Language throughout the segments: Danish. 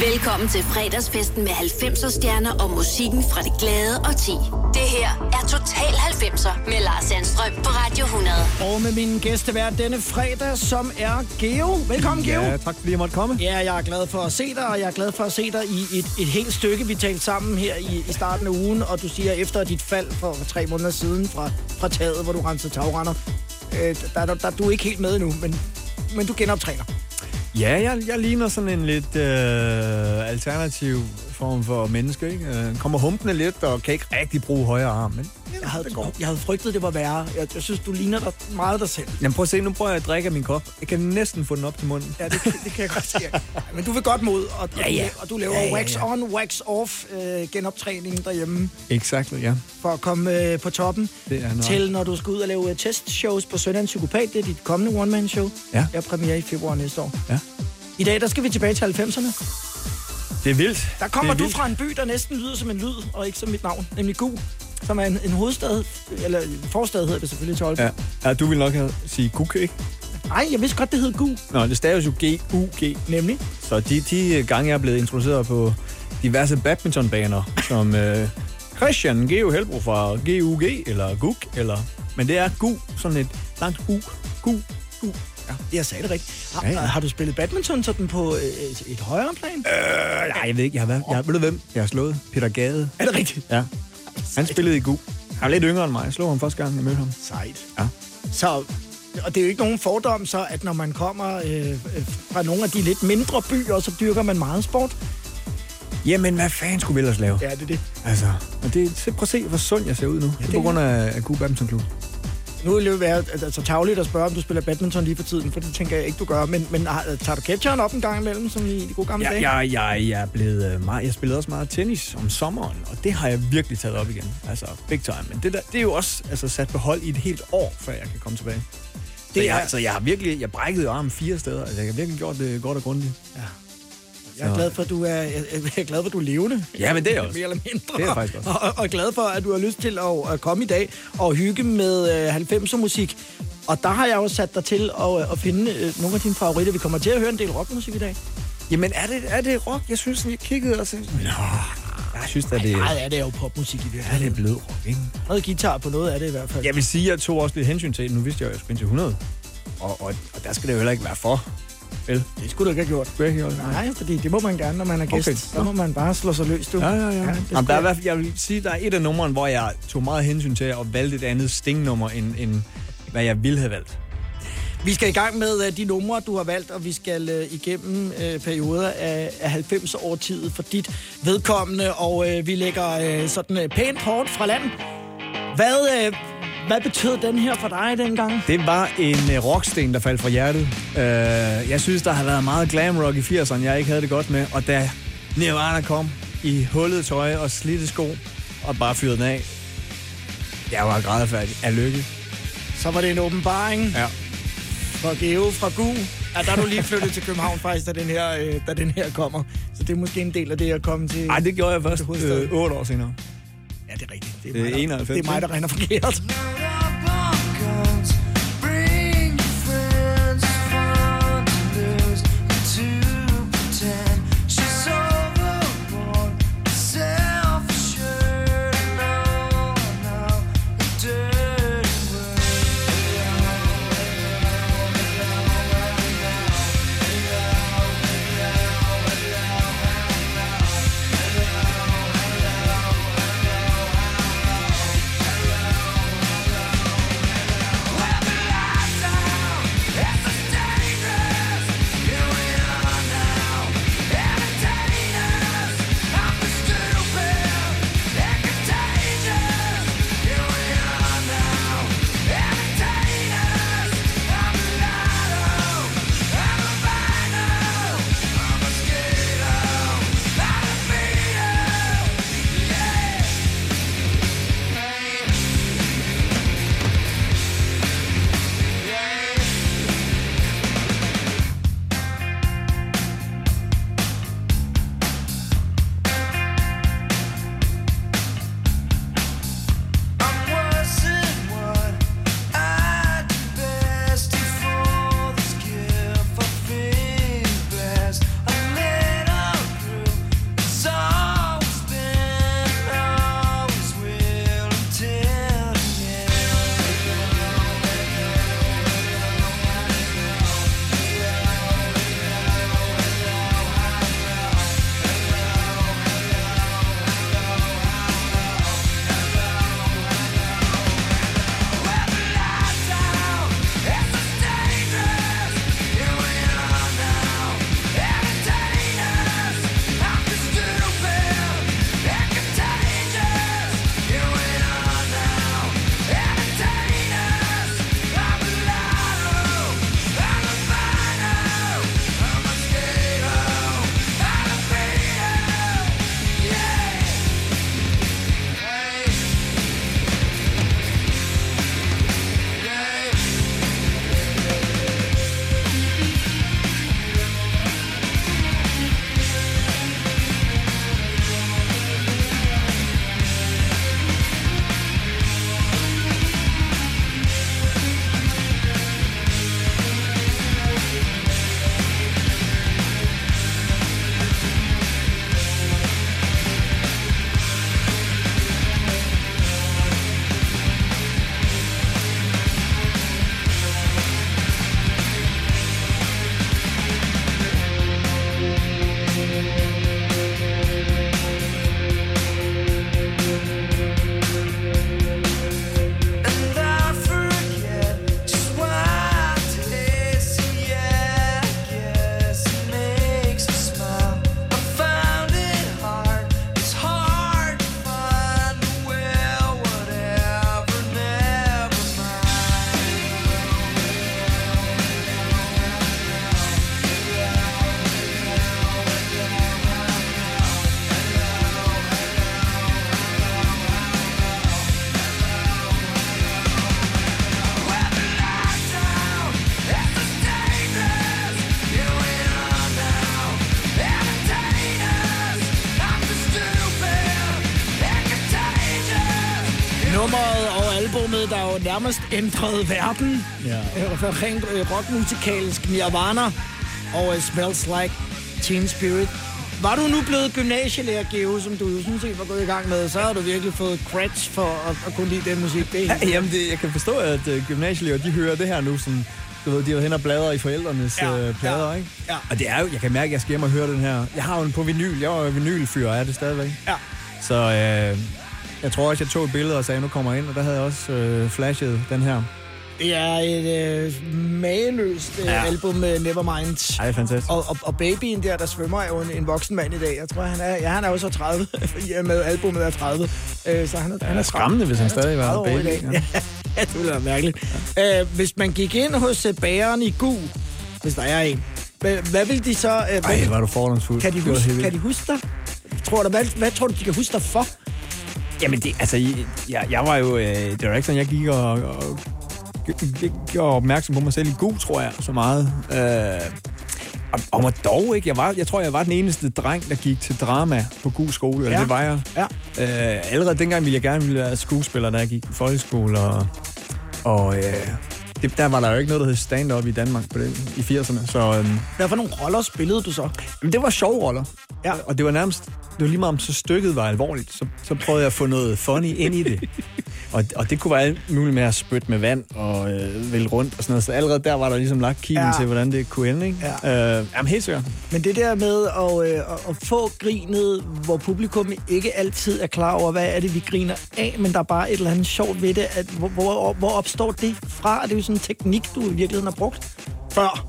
Velkommen til fredagsfesten med 90'er stjerner og musikken fra det glade og ti. Det her er Total 90'er med Lars Sandstrøm på Radio 100. Og med min gæstevært denne fredag, som er Geo. Velkommen, Geo. Ja, tak fordi jeg måtte komme. Ja, jeg er glad for at se dig, og jeg er glad for at se dig i et, et helt stykke. Vi talte sammen her i, i starten af ugen, og du siger, efter dit fald for, for tre måneder siden fra, fra taget, hvor du rensede tagrender, øh, der, der, der, du er ikke helt med endnu, men, men du genoptræner. Ja, jeg, jeg ligner sådan en lidt øh, alternativ form for menneske, ikke? Øh, kommer humpende lidt og kan ikke rigtig bruge højre arm, men ja, Jeg havde, det går. jeg havde frygtet, det var værre. Jeg, jeg synes, du ligner dig meget dig selv. Jamen prøv at se, nu prøver jeg at drikke af min kop. Jeg kan næsten få den op til munden. Ja, det, det kan jeg godt se. Men du vil godt mod, og, Ja, ja. og du laver Ja, ja, ja. wax on, wax off øh, genoptræning derhjemme Exakt, ja. for at komme øh, på toppen. Det er noget. Til når du skal ud og lave øh, testshows på Søndagens Psykopat. Det er dit kommende one-man-show. Ja. Jeg er premiere i februar næste år. Ja. I dag, der skal vi tilbage til 90'erne. Det er vildt. Der kommer er du vildt. fra en by, der næsten lyder som en lyd, og ikke som mit navn, nemlig Gu, som er en, en hovedstad, eller en forstad hedder det selvfølgelig til Aalborg. Ja. ja, du vil nok have sige guk, ikke? Nej, jeg vidste godt, det hed Gu, Nå, det staves jo G-U-G. nemlig. Så de, de gange, jeg er blevet introduceret på diverse badmintonbaner, som øh, Christian Geo Helbro fra GUG, eller GUG, eller... Men det er GU, sådan et langt U. GU. GU. Ja. Jeg sagde det rigtigt. Har, Ja, ja. har du spillet badminton sådan på øh, et, et højere plan? Øh, nej, jeg ved ikke, jeg har været... Jeg, ved du hvem? Jeg har slået Peter Gade. Er det rigtigt? Ja. Han spillede i GU. Han er lidt yngre end mig. Jeg slog ham første gang, jeg mødte ham. Sejt. Ja. Så, og det er jo ikke nogen fordom så, at når man kommer øh, øh, fra nogle af de lidt mindre byer, så dyrker man meget sport. Jamen, hvad fanden skulle vi ellers lave? Ja, det er det. Altså, og det, prøv at se, hvor sund jeg ser ud nu. Ja, det er på grund af, af GU Badminton Klub. Nu vil det jo være altså, tavligt at spørge, om du spiller badminton lige for tiden, for det tænker jeg ikke, du gør. Men, men tager du catcheren op en gang imellem, som i de gode gamle Ja, dage? jeg, jeg, jeg, er blevet øh, meget, jeg spillede også meget tennis om sommeren, og det har jeg virkelig taget op igen. Altså, big time. Men det, der, det er jo også altså, sat på hold i et helt år, før jeg kan komme tilbage. Det så, er- jeg, så jeg har virkelig, jeg brækkede armen fire steder. Altså, jeg har virkelig gjort det godt og grundigt. Jeg er glad for, at du er, jeg er glad for, at du er levende. Ja, men det er også. Mere eller mindre. Det er faktisk også. Og, og glad for, at du har lyst til at, at komme i dag og hygge med øh, 90'er musik. Og der har jeg jo sat dig til at, øh, at finde øh, nogle af dine favoritter. Vi kommer til at høre en del rockmusik i dag. Jamen, er det, er det rock? Jeg synes, jeg kiggede og tænkte, Nå, jeg synes, at det, Nej, ja, det er jo popmusik i ja, virkeligheden. det er blød rock, ikke? Noget guitar på noget af det i hvert fald. Jeg vil sige, at jeg tog også lidt hensyn til det. Nu vidste jeg at jeg skulle ind til 100. Og, og, og der skal det jo heller ikke være for. Vel? Det skulle du ikke have gjort. Skulle jeg ikke det? Nej, fordi det må man gerne, når man er gæst. Okay. Så må man bare slå sig løs, du. Ja, ja, ja. ja Jamen, der er, i hvert fald- jeg vil sige, der er et af numrene, hvor jeg tog meget hensyn til at valgte et andet stingnummer, end, end hvad jeg ville have valgt. Vi skal i gang med uh, de numre, du har valgt, og vi skal uh, igennem uh, perioder af, af 90-årtidet for dit vedkommende, og uh, vi lægger uh, sådan uh, pænt hårdt fra land. Hvad, uh, hvad betød den her for dig dengang? Det var en uh, rocksten, der faldt fra hjertet. Uh, jeg synes, der har været meget glam rock i 80'erne, jeg ikke havde det godt med. Og da Nirvana kom i hullet tøj og slidte sko, og bare fyrede den af, jeg var grædefærdig af lykke. Så var det en åbenbaring Ja. for Geo fra GU. Ja, der er du lige flyttet til København faktisk, da den, her, øh, da den her kommer. Så det er måske en del af det at komme til... Ej, det gjorde jeg først øh, 8 år senere. Ja, det er rigtigt. Det er, Det er mig, der, 91, det er mig, der regner forkert. Albummet, der jo nærmest ændrede verden. Ja. Øh, rent øh, rockmusikalsk Nirvana og uh, Smells Like Teen Spirit. Var du nu blevet gymnasielærer, Geo, som du jo sådan set var gået i gang med, så har du virkelig fået creds for at, at kunne lide den musik. Det er Ja, jamen, det, jeg kan forstå, at uh, gymnasieelever, de hører det her nu, sådan, du ved, de har hen og bladrer i forældrenes Ja, uh, plader, ja, ikke? ja. Og det er jo, jeg kan mærke, at jeg skal hjem og høre den her. Jeg har jo den på vinyl, jeg var jo vinylfyr, er det stadigvæk. Ja. Så øh, jeg tror også, jeg tog et billede og sagde, nu kommer jeg ind, og der havde jeg også øh, flashet den her. Det er et øh, mageløst øh, Ja. album med Nevermind. Ej, fantastisk. Og, og, og babyen der, der svømmer, er jo en, en voksen mand i dag. Jeg tror, han er, ja, han er jo så 30, fordi ja, med albumet er 30. Øh, så han er, han er skræmmende, hvis han er stadig var 30 år i baby, dag. ja. Ja. ja, det ville være mærkeligt. Øh, hvis man gik ind hos øh, bageren i Gu, hvis der er en, hvad, hvad vil de så... Øh, hvad, Ej, var du fordomsfuld. kan, de huske, kan de huske dig? Tror du, hvad, hvad tror du, de kan huske dig for? Jamen, det, altså, jeg, jeg var jo... Øh, det var ikke sådan, jeg gik og, og gjorde opmærksom på mig selv i god, tror jeg, så meget. Øh, og, og dog ikke. Jeg, var, jeg tror, jeg var den eneste dreng, der gik til drama på god skole. Eller Ja. det var jeg. Ja. Øh, allerede dengang ville jeg gerne ville være skuespiller, da jeg gik i folkeskole. Og, og øh, det, der var der jo ikke noget, der hed stand-up i Danmark på det, i 80'erne. Så øhm, Hvad for nogle roller spillede du så? men det var sjove roller. Ja. Og det var nærmest, det var lige meget om så stykket var alvorligt, så, så prøvede jeg at få noget funny ind i det. Og, og det kunne være alt muligt med at spytte med vand og øh, vælge rundt og sådan noget. Så allerede der var der ligesom lagt kilen Ja. til, hvordan det kunne ende, ikke? Ja. Øh, jamen helt sikkert. Men det der med at, øh, at, at få grinet, hvor publikum ikke altid er klar over, hvad er det, vi griner af, men der er bare et eller andet sjovt ved det. At, hvor, hvor, hvor opstår det fra? Det er jo sådan en teknik, du i virkeligheden har brugt før.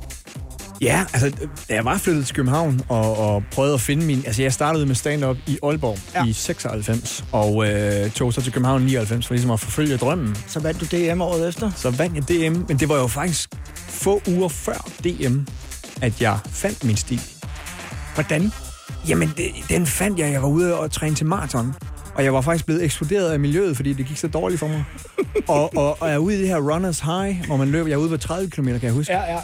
Ja, altså, da jeg var flyttet til København og, og prøvede at finde min... Altså, jeg startede med stand-up i Aalborg Ja. i 96, og øh, tog så til København i 99 for ligesom at forfølge drømmen. Så vandt du DM året efter. Så vandt jeg DM, men det var jo faktisk få uger før DM, at jeg fandt min stil. Hvordan? Jamen, det, den fandt jeg. Jeg var ude og træne til maraton. Og jeg var faktisk blevet eksploderet af miljøet, fordi det gik så dårligt for mig. og, og, og jeg er ude i det her runners high, hvor man løber. Jeg er ude på 30 km, kan jeg huske. Ja, ja.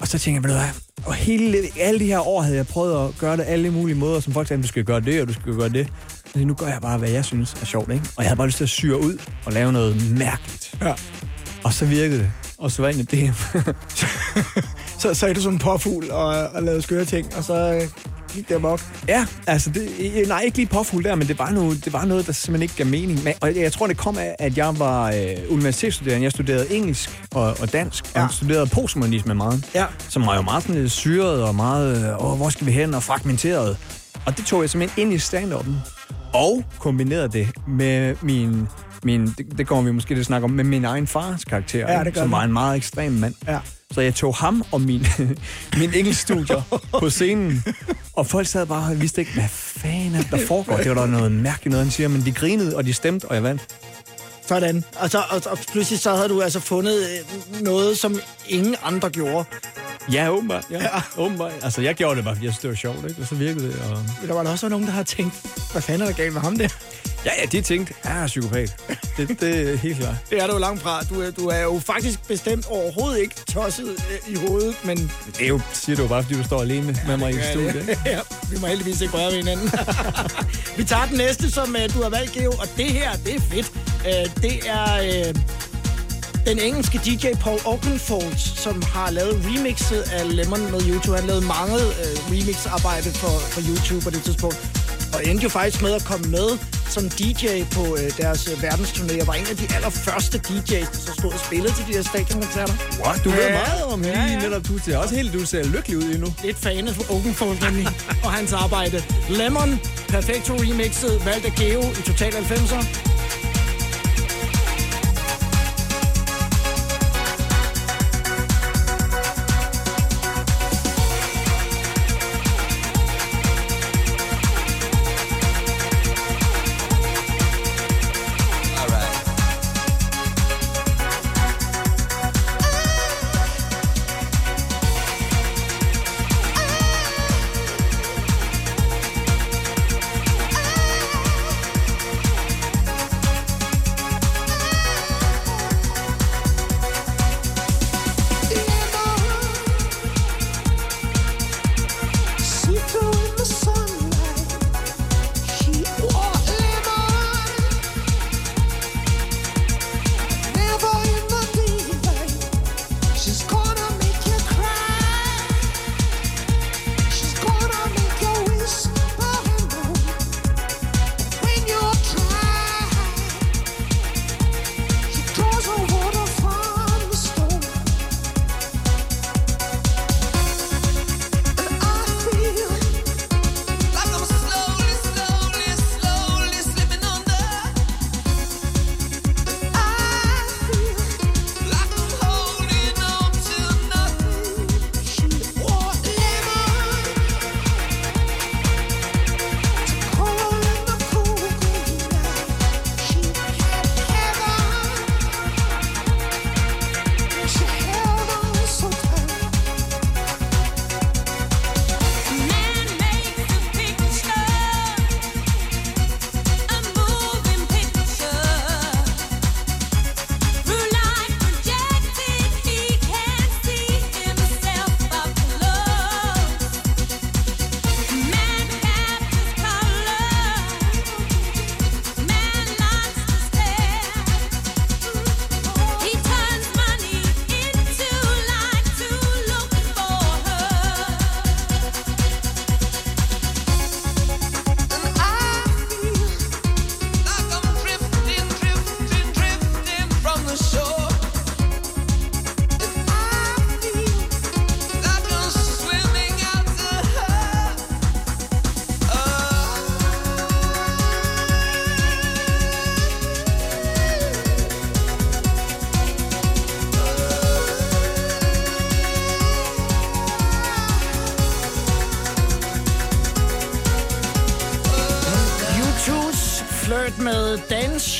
Og så tænkte jeg, ved du hvad? Og hele, alle de her år havde jeg prøvet at gøre det alle mulige måder, som folk sagde, du skal gøre det, og du skal gøre det. Så nu gør jeg bare, hvad jeg synes er sjovt, ikke? Og jeg havde bare lyst til at syre ud og lave noget mærkeligt. Ja. Og så virkede det. Og så vandt jeg DM. Så sagde du som en påfugl og, og lavede skøre ting, og så øh, gik det amok. Ja, altså, det, øh, nej, ikke lige påfuld der, men det var, noget, det var noget, der simpelthen ikke gav mening. Men, og jeg tror, det kom af, at jeg var øh, universitetsstuderende. Jeg studerede engelsk og, og dansk, Ja. og studerede postmodernisme meget. Ja. Som var jo meget sådan lidt syret og meget, øh, åh, hvor skal vi hen, og fragmenteret. Og det tog jeg simpelthen ind i stand-up'en. Og kombinerede det med min, min det, det kommer vi måske til at snakke om, med min egen fars karakter, Ja, det som var en meget ekstrem mand. Ja. Så jeg tog ham og min, min engelskstudier på scenen, og folk sad bare og vidste ikke, hvad fanden er det, der foregår. Det var der noget mærkeligt noget, han siger, men de grinede, og de stemte, og jeg vandt. Sådan. Og, så, og, og pludselig så havde du altså fundet øh, noget, som ingen andre gjorde. Ja, åbenbart. Ja, ja. åbenbart. Altså, jeg gjorde det bare, fordi jeg synes, det var sjovt, ikke? Og så virkede det, og... Men der var der også nogen, der har tænkt, hvad fanden er der galt med ham der? Ja, ja, de tænkte, jeg er psykopat. Det, det er helt klart. Det er du jo langt fra. Du, er- du er jo faktisk bestemt overhovedet ikke tosset øh, i hovedet, men Det er jo, siger du bare, fordi du står alene med mig i studiet. ja, vi må heldigvis ikke røre ved hinanden. vi tager den næste, som uh, du har valgt, Geo, og det her, det er fedt. Uh, det er uh, den engelske DJ Paul Oakenfold, som har lavet remixet af Lemon med YouTube. Han lavede mange uh, remix-arbejde for, for YouTube på det tidspunkt. Og endte jo faktisk med at komme med som DJ på uh, deres uh, verdensturné. Og var en af de allerførste DJ's, der så stod og spillede til de her stadionkoncerter. What? Du ved Ja. meget om Ja, lige ja. netop, du ser også helt, du ser lykkelig ud endnu. lidt fanet for Oakenfold nemlig, og hans arbejde. Lemon, Perfecto remixet, valgt af Geo i Total 90'er.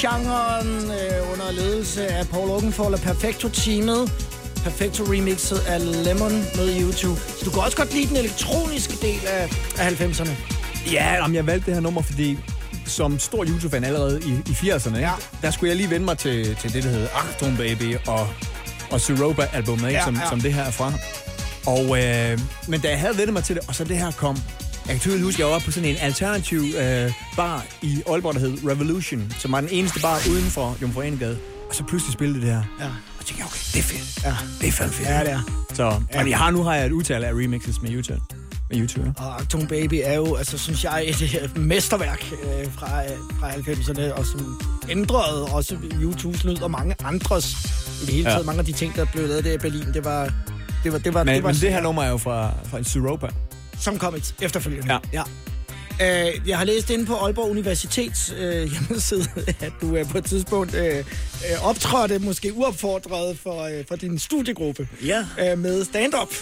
Dance-genren øh, under ledelse af Paul Oakenfold og Perfecto-teamet. Perfecto remixet af Lemon med YouTube. Så du kan også godt lide den elektroniske del af, af 90'erne. Ja, jamen, jeg valgte det her nummer, fordi som stor YouTube-fan allerede i, i 80'erne, ja. der skulle jeg lige vende mig til, til det, der hedder Achtung Baby og, og Siropa-albumet, ja, som, ja. som det her er fra. Og, øh, men da jeg havde vendt mig til det, og så det her kom, jeg kan tydeligt huske, at jeg var på sådan en alternativ øh, bar i Aalborg, der hed Revolution, som var den eneste bar uden for Jomfruenegade. Og så pludselig spillede det her. Ja. Og tænkte jeg, okay, det er fedt. Ja. Det er fandme fedt. Ja, det er. Så, ja. og jeg har, nu har jeg et utal af remixes med YouTube. Med YouTube. Og Acton Baby er jo, altså, synes jeg, et mesterværk øh, fra, øh, fra 90'erne, og som ændrede også YouTube's lyd og mange andres i det hele taget. Ja. Mange af de ting, der blev lavet der i Berlin, det var... Det var, det var, men, det, var men det her nummer er jo fra, fra en Suropa. Som et efterfølgende. Ja. ja. Uh, jeg har læst inde på Aalborg Universitets uh, hjemmeside, at du uh, på et tidspunkt uh, uh, optrådte måske uopfordret for, uh, for din studiegruppe ja. uh, med stand-up.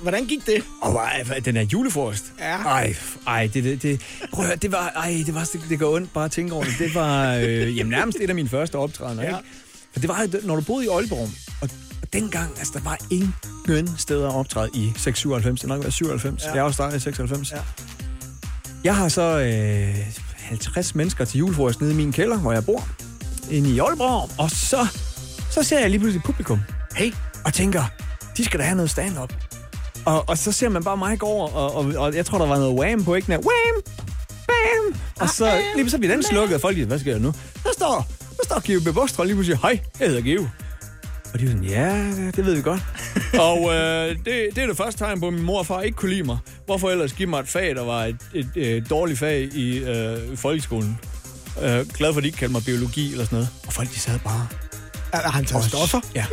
Hvordan gik det? Åh, oh, den er julefrokost. Ja. Ej, ej, det, det, det, prøv at høre, det var, ej, det var, det, det går ondt bare at tænke over det. Det var øh, jamen, nærmest et af mine første optrædener, ja. ikke? For det var, når du boede i Aalborg, og dengang, altså, der var ingen steder at optræde i 697. Det nok var 97. Ja. Jeg også startet i 96. Ja. Jeg har så øh, 50 mennesker til julefrokost nede i min kælder, hvor jeg bor, inde i Aalborg, og så, så ser jeg lige pludselig publikum. Hey, og tænker, de skal da have noget stand-up. Og, og så ser man bare mig gå over, og, og, og jeg tror, der var noget wham på, ikke? Wham! Bam! Og så lige så bliver den slukket, og folk siger, hvad sker der nu? Der står, der står Geo Bebostra lige pludselig, hej, jeg hedder Geo. Og de var sådan, ja, det ved vi godt. og øh, det, det er det første tegn på, at min mor og far ikke kunne lide mig. Hvorfor ellers give mig et fag, der var et, et, et, et dårligt fag i øh, folkeskolen? Øh, glad for, at de ikke kaldte mig biologi eller sådan noget. Og folk, de sad bare er han taget stoffer? Ja.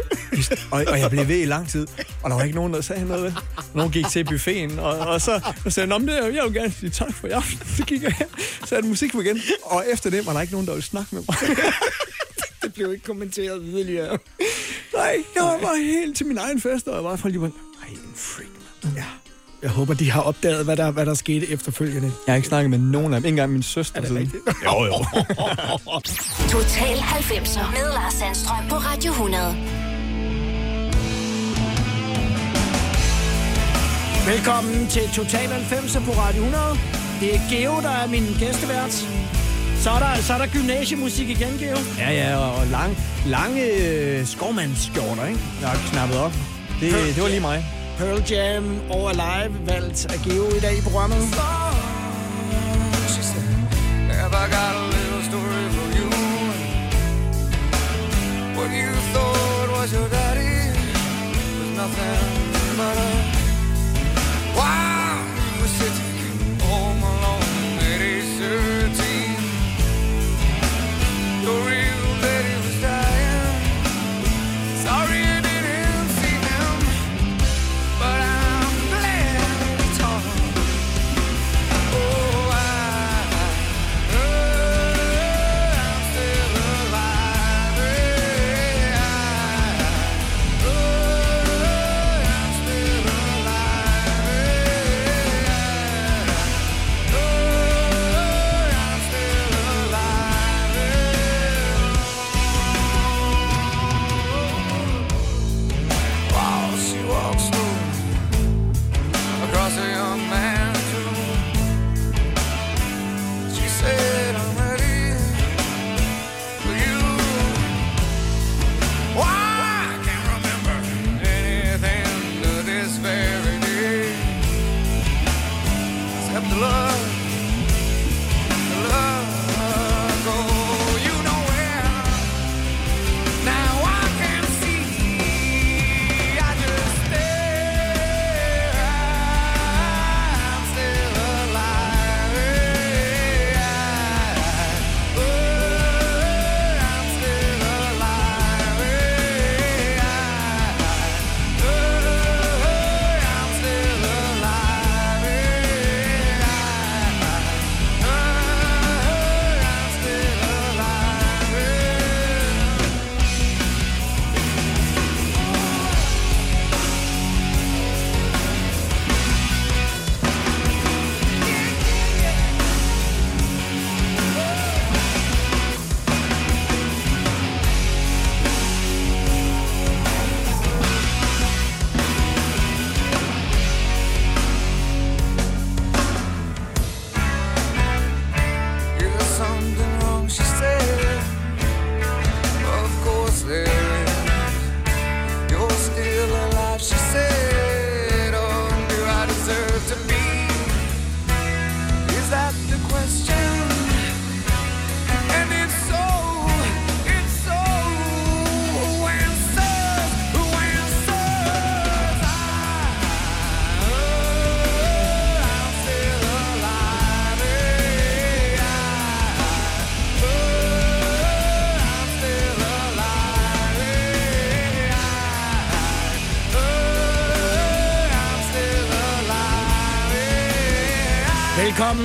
Og, og jeg blev ved i lang tid, og der var ikke nogen, der sagde noget. Nogen gik til buffeten, og, og så og sagde jeg, det, jeg vil gerne sige tak for i aften. Så gik jeg her, så det musik igen, og efter det var der ikke nogen, der ville snakke med mig. det blev ikke kommenteret yderligere. Nej, jeg var bare helt til min egen fest, og jeg var folk, de var, ej, en freak, man. Ja. Jeg håber, de har opdaget, hvad der, hvad der skete efterfølgende. Jeg har ikke snakket med nogen af dem. Ikke engang min søster. Er det rigtigt? Jo, jo. Total 90'er med Lars Sandstrøm på Radio 100. Velkommen til Total 90'er på Radio 100. Det er Geo, der er min gæstevært. Så er der, så er der gymnasiemusik igen, Geo. Ja, ja, og lang, lange øh, skovmandsskjorter, ikke? Jeg har knappet op. Det, det var lige mig. Pearl Jam og Alive valgt af Geo i dag i programmet. Have I got a little story for you? What you thought was your daddy was nothing but a while you were sitting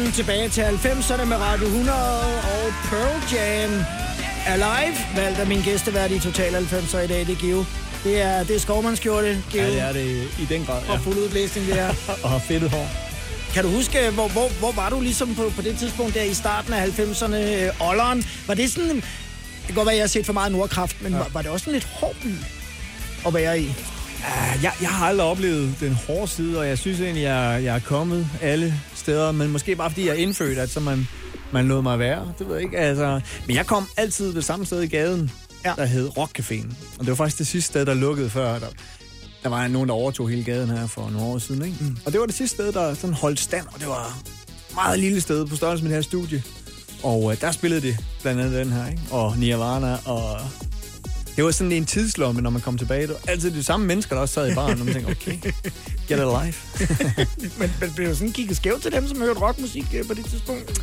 Velkommen tilbage til 90'erne med Radio 100 og Pearl Jam. Alive, valgt af min gæstevært i Total 90'er i dag, det er Geo. Det er, det er skovmandskjorte, Geo. Ja, det er det i den grad. Og fuld udblæsning, det er. og har fedtet hår. Kan du huske, hvor, hvor, hvor var du ligesom på, på det tidspunkt der i starten af 90'erne, øh, Olleren? Var det sådan, det kan godt være, jeg har set for meget Nordkraft, men ja. var, var det også sådan lidt hård by at være i? Jeg, jeg har aldrig oplevet den hårde side, og jeg synes egentlig, jeg, jeg er kommet alle steder, men måske bare fordi jeg er indfødt, at så man, man lod mig være. Det ved jeg ikke. Altså, men jeg kom altid det samme sted i gaden, ja. der hed Rockcaféen. Og det var faktisk det sidste sted, der lukkede før. Der, der var nogen, der overtog hele gaden her for nogle år siden. Ikke? Mm. Og det var det sidste sted, der sådan holdt stand, og det var et meget lille sted på størrelse med det her studie. Og uh, der spillede de blandt andet den her, ikke? og Nirvana, og det var sådan en tidslomme, når man kom tilbage. Det var altid de samme mennesker, der også sad i baren, og man tænkte, okay, get a life. men, men blev sådan kigget skævt til dem, som hørte rockmusik øh, på det tidspunkt?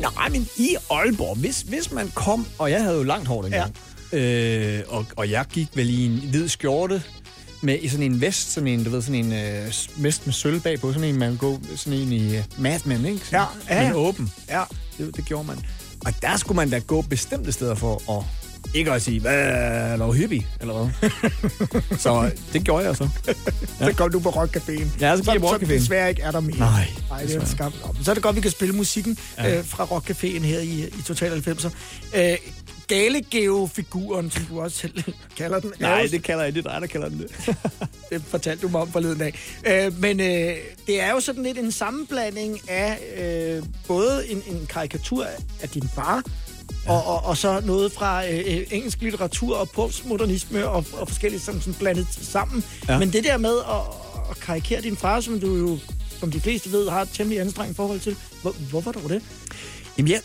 Nej, men i Aalborg, hvis, hvis man kom, og jeg havde jo langt hår dengang, ja. øh, og, og jeg gik vel i en hvid skjorte, med i sådan en vest, sådan en, du ved, sådan en øh, vest med sølv bagpå, sådan en, man går sådan en i uh, Mad Men, ikke? Sådan, ja, ja. Men åben. Ja. Det, det gjorde man. Og der skulle man da gå bestemte steder for at ikke at sige, hvad er der hippie, eller hvad? så det gjorde jeg så. Ja. så kom du på Rockcaféen. Ja, så gik jeg på Rockcaféen. desværre ikke er der mere. Nej. Nej, det er skam. Så er det godt, vi kan spille musikken ja. øh, fra Rockcaféen her i, i Total 90'er. Øh, Galegeo-figuren, som du også selv kalder den. Nej, det kalder jeg. Det er dig, der kalder den det. det fortalte du mig om forleden dag. Øh, men øh, det er jo sådan lidt en sammenblanding af øh, både en, en karikatur af din far, Ja. Og, og, og så noget fra øh, øh, engelsk litteratur og postmodernisme og, og forskelligt sådan, sådan blandet sammen. Ja. Men det der med at, at karikere din far, som du jo, som de fleste ved, har et temmelig anstrengt forhold til. Hvor, hvorfor dog det? Jamen, jeg,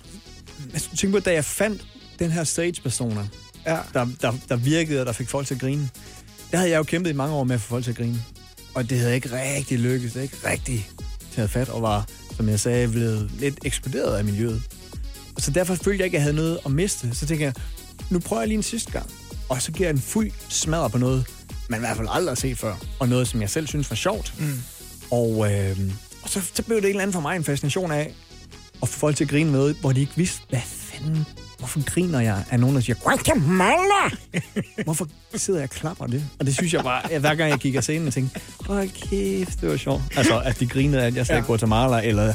jeg tænker på, da jeg fandt den her stage-personer, ja. der, der, der virkede og der fik folk til at grine, der havde jeg jo kæmpet i mange år med at få folk til at grine. Og det havde ikke rigtig lykkes. Det havde ikke rigtig taget fat og var, som jeg sagde, blevet lidt eksploderet af miljøet. Så derfor følte jeg ikke, at jeg havde noget at miste. Så tænker jeg, nu prøver jeg lige en sidste gang. Og så giver jeg en fuld smadre på noget, man i hvert fald aldrig har set før. Og noget, som jeg selv synes var sjovt. Mm. Og, øh, og så, så blev det en eller anden for mig en fascination af at få folk til at grine noget, hvor de ikke vidste, hvad fanden hvorfor griner jeg af nogen, der siger, Guatemala? hvorfor sidder jeg og klapper det? Og det synes jeg bare, hver gang jeg kigger scenen, og tænker, hold kæft, det var sjovt. Altså, at de grinede, at jeg sagde ja. Guatemala, eller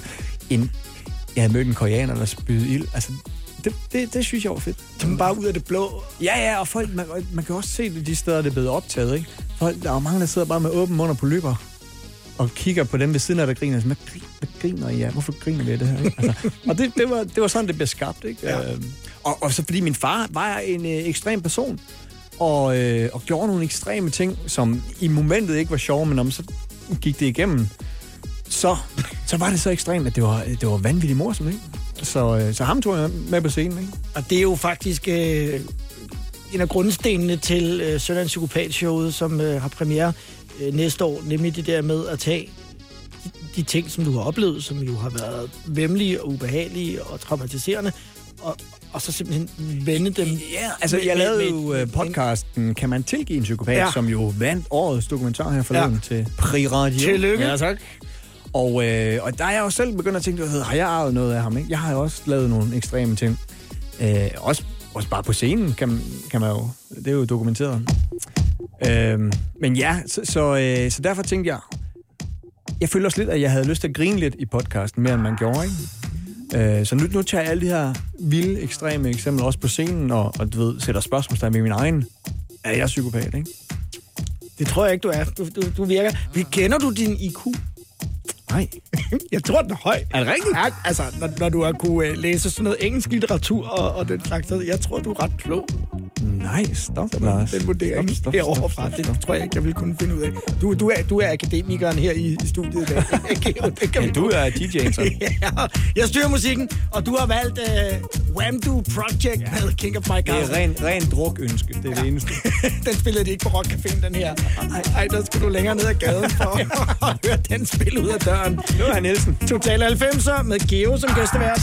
en jeg havde mødt en koreaner, der spydede ild. Altså, det, det, det synes jeg var fedt. Som bare ud af det blå. Ja, ja, og folk, man, man kan også se det de steder, det er blevet optaget, ikke? Folk, der er mange, der sidder bare med åben mund og på løber og kigger på dem ved siden af, der griner. Hvad, hvad griner I af? Hvorfor griner vi af det her? Ikke? Altså, og det, det, var, det var sådan, det blev skabt. Ikke? Ja. Øhm, og, og så fordi min far var en øh, ekstrem person, og, øh, og gjorde nogle ekstreme ting, som i momentet ikke var sjove, men om så gik det igennem, så, så var det så ekstremt, at det var, det var vanvittigt morsomt, ikke? Så, øh, så ham tog jeg med på scenen, ikke? Og det er jo faktisk øh, en af grundstenene til øh, Søndagens Psykopat-showet, som øh, har premiere øh, næste år, nemlig det der med at tage de, de ting, som du har oplevet, som jo har været vemmelige og ubehagelige og traumatiserende, og, og så simpelthen vende dem. Ja, altså med, jeg lavede med, jo uh, podcasten Kan man tilgive en psykopat, ja. som jo vandt årets dokumentar her forleden ja. til Pri Radio. Tillykke. Ja, tak. Og, øh, og der er jeg jo selv begyndt at tænke, har jeg arvet noget af ham? Ikke? Jeg har jo også lavet nogle ekstreme ting. Øh, også, også bare på scenen, kan, kan man jo. Det er jo dokumenteret. Øh, men ja, så, så, øh, så derfor tænkte jeg, jeg følte også lidt, at jeg havde lyst til at grine lidt i podcasten, mere end man gjorde, ikke? Øh, så nu, nu tager jeg alle de her vilde, ekstreme eksempler også på scenen, og, og du ved, sætter spørgsmålstegn med min egen. Er jeg psykopat, ikke? Det tror jeg ikke, du er. Du, du, du virker... Kender du din IQ? Nej. jeg tror, den er høj. Er det rigtigt? Ja, altså, når, når du har kunne uh, læse sådan noget engelsk litteratur og, og den slags, jeg tror, du er ret klog. Nej, stop, Lars. Den vurdering stop, stop, heroverfra, det tror jeg ikke, jeg vil kunne finde ud af. Du, du, er, du er akademikeren her i, i studiet i dag. det kan ja, du er DJ'en, så. ja, jeg styrer musikken, og du har valgt uh, Wham-Do Project ja. med King of My Castle. Det er ren, ren drukønske, det er ja. det eneste. den spillede de ikke på Rockcaféen, den her. Ej, ej, der skal du længere ned ad gaden for at høre den spille ud af døren. Nu er Nielsen. Total 90'er med Geo som gæstevært.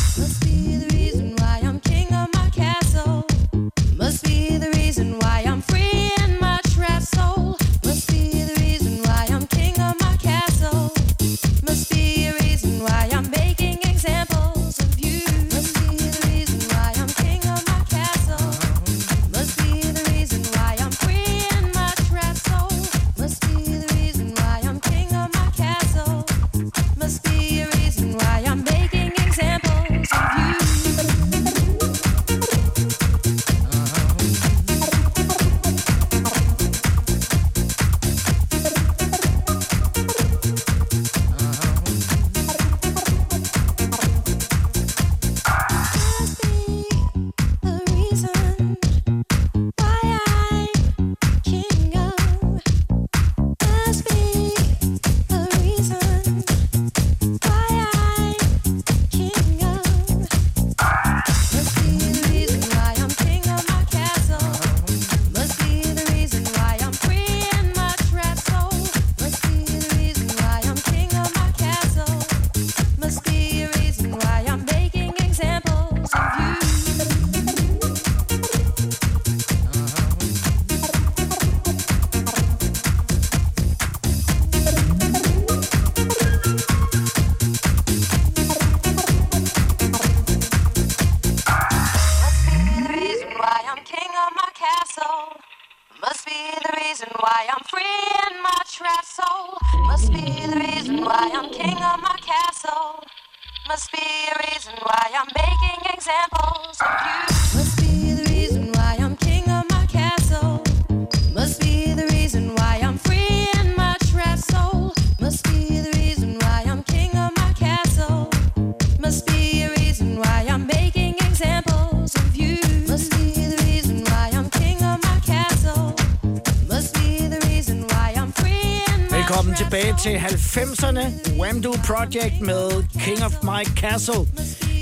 Til 90'erne. Wham-Do Project med King of My Castle.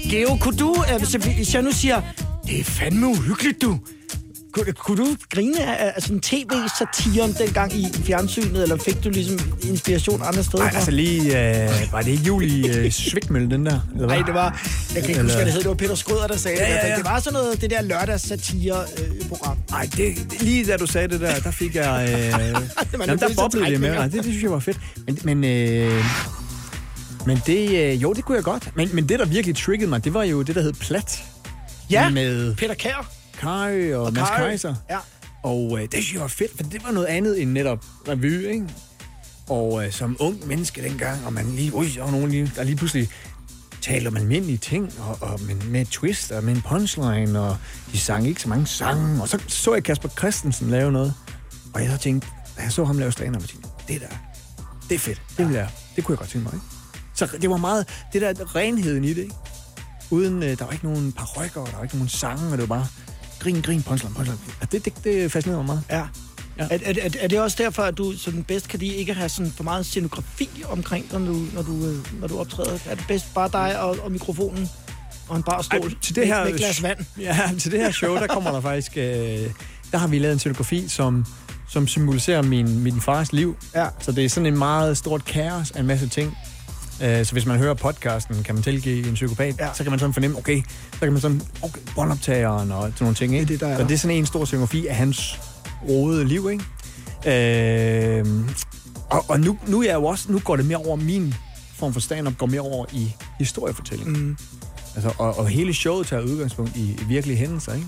Geo, kunne du, øh, hvis jeg nu siger, det er fandme uhyggeligt, du. Kunne, kunne du grine af, af sådan tv-satiren dengang i fjernsynet, eller fik du ligesom inspiration andre steder Nej, altså lige... Øh, var det ikke jul i øh, Svigtmølle, den der? Nej, det var... Jeg kan ikke huske, hvad det hed. Det var Peter Skrøder, der sagde Ja, det. ja, ja. Det var sådan noget, det der lørdags-satire-program. Nej, det, lige da du sagde det der, der fik jeg... Øh, jamen, der at boblede det med mig. Det, det synes jeg var fedt. Men, men, øh, men det... Øh, jo, det kunne jeg godt. Men, men det, der virkelig triggede mig, det var jo det, der hed Plat. Ja, Med Peter Kær. Kari og, og Mads Kari. Kaiser. Ja. Og øh, det synes jeg var fedt, for det var noget andet end netop revy, ikke? Og øh, som ung menneske dengang, og man lige, ui, der var nogen lige, der lige pludselig taler om almindelige ting, og, og med, med twist, og med en punchline, og de sang ikke så mange sange. Og så så jeg Kasper Christensen lave noget, og jeg så tænkte, da jeg så ham lave stand-up, jeg tænkte, det der, det er fedt, det vil jeg, det kunne jeg godt tænke mig, ikke? Så det var meget, det der renheden i det, ikke? Uden, øh, der var ikke nogen parrykker, og der var ikke nogen sange, og det var bare grin, grin, punchline, punchline. Det, det, det fascinerede mig meget. Ja. Ja. Er, er, er, er det også derfor, at du sådan bedst kan lide ikke have sådan for meget scenografi omkring, når du, når du, øh, når du optræder? Er det bedst bare dig og, og mikrofonen og en bar stol Ej, til det her, med, med glas vand? Ja, til det her show, der kommer der faktisk... Øh, der har vi lavet en scenografi, som, som symboliserer min, min fars liv. Ja. Så det er sådan en meget stort kaos af en masse ting. Øh, så hvis man hører podcasten, kan man tilgive en psykopat, Ja. så kan man sådan fornemme, okay, så kan man sådan, okay, båndoptageren og sådan nogle ting, ikke? Det er det, der er så det er sådan en stor scenografi af hans rodede liv, ikke? Øh, og og nu, nu, er jeg jo også, nu går det mere over min form for stand-up, går mere over i historiefortælling. Mm. Altså, og, og hele showet tager udgangspunkt i, i virkelige hændelser, ikke?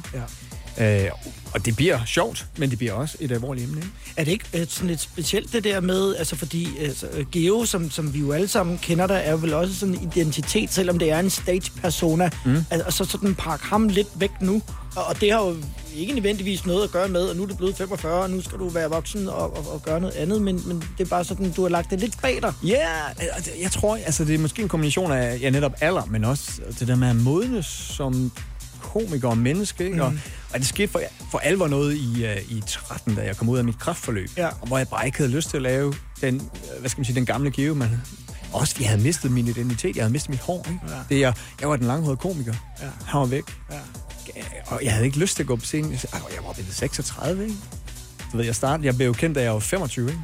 Ja. Øh, og det bliver sjovt, men det bliver også et alvorligt emne, ikke? Er det ikke øh, sådan lidt specielt det der med, altså fordi altså, Geo, som, som vi jo alle sammen kender der, er jo vel også sådan en identitet, selvom det er en stage-persona. Mm. Altså, og så sådan pakke ham lidt væk nu. Og, og det har jo ikke nødvendigvis noget at gøre med, og nu er du blevet 45, og nu skal du være voksen og, og, og gøre noget andet, men, men det er bare sådan, du har lagt det lidt bag dig. Ja, yeah, jeg tror, altså det er måske en kombination af ja, netop alder, men også det der med at modnes som komiker og menneske, ikke? Mm. Og, og det skete for, for alvor noget i, uh, i 13, da jeg kom ud af mit kraftforløb, Ja. og hvor jeg bare ikke havde lyst til at lave den, øh, hvad skal man sige, den gamle give, man også, jeg havde mistet min identitet, jeg havde mistet mit hår, ikke? Ja. Det, jeg, jeg var den langhårede komiker, Ja. han var væk, Ja. og jeg havde ikke lyst til at gå på scenen. Jeg, sagde, "Ej, jeg var blevet 36, ikke? Du ved, jeg startede, jeg blev jo kendt, da jeg var 25, ikke?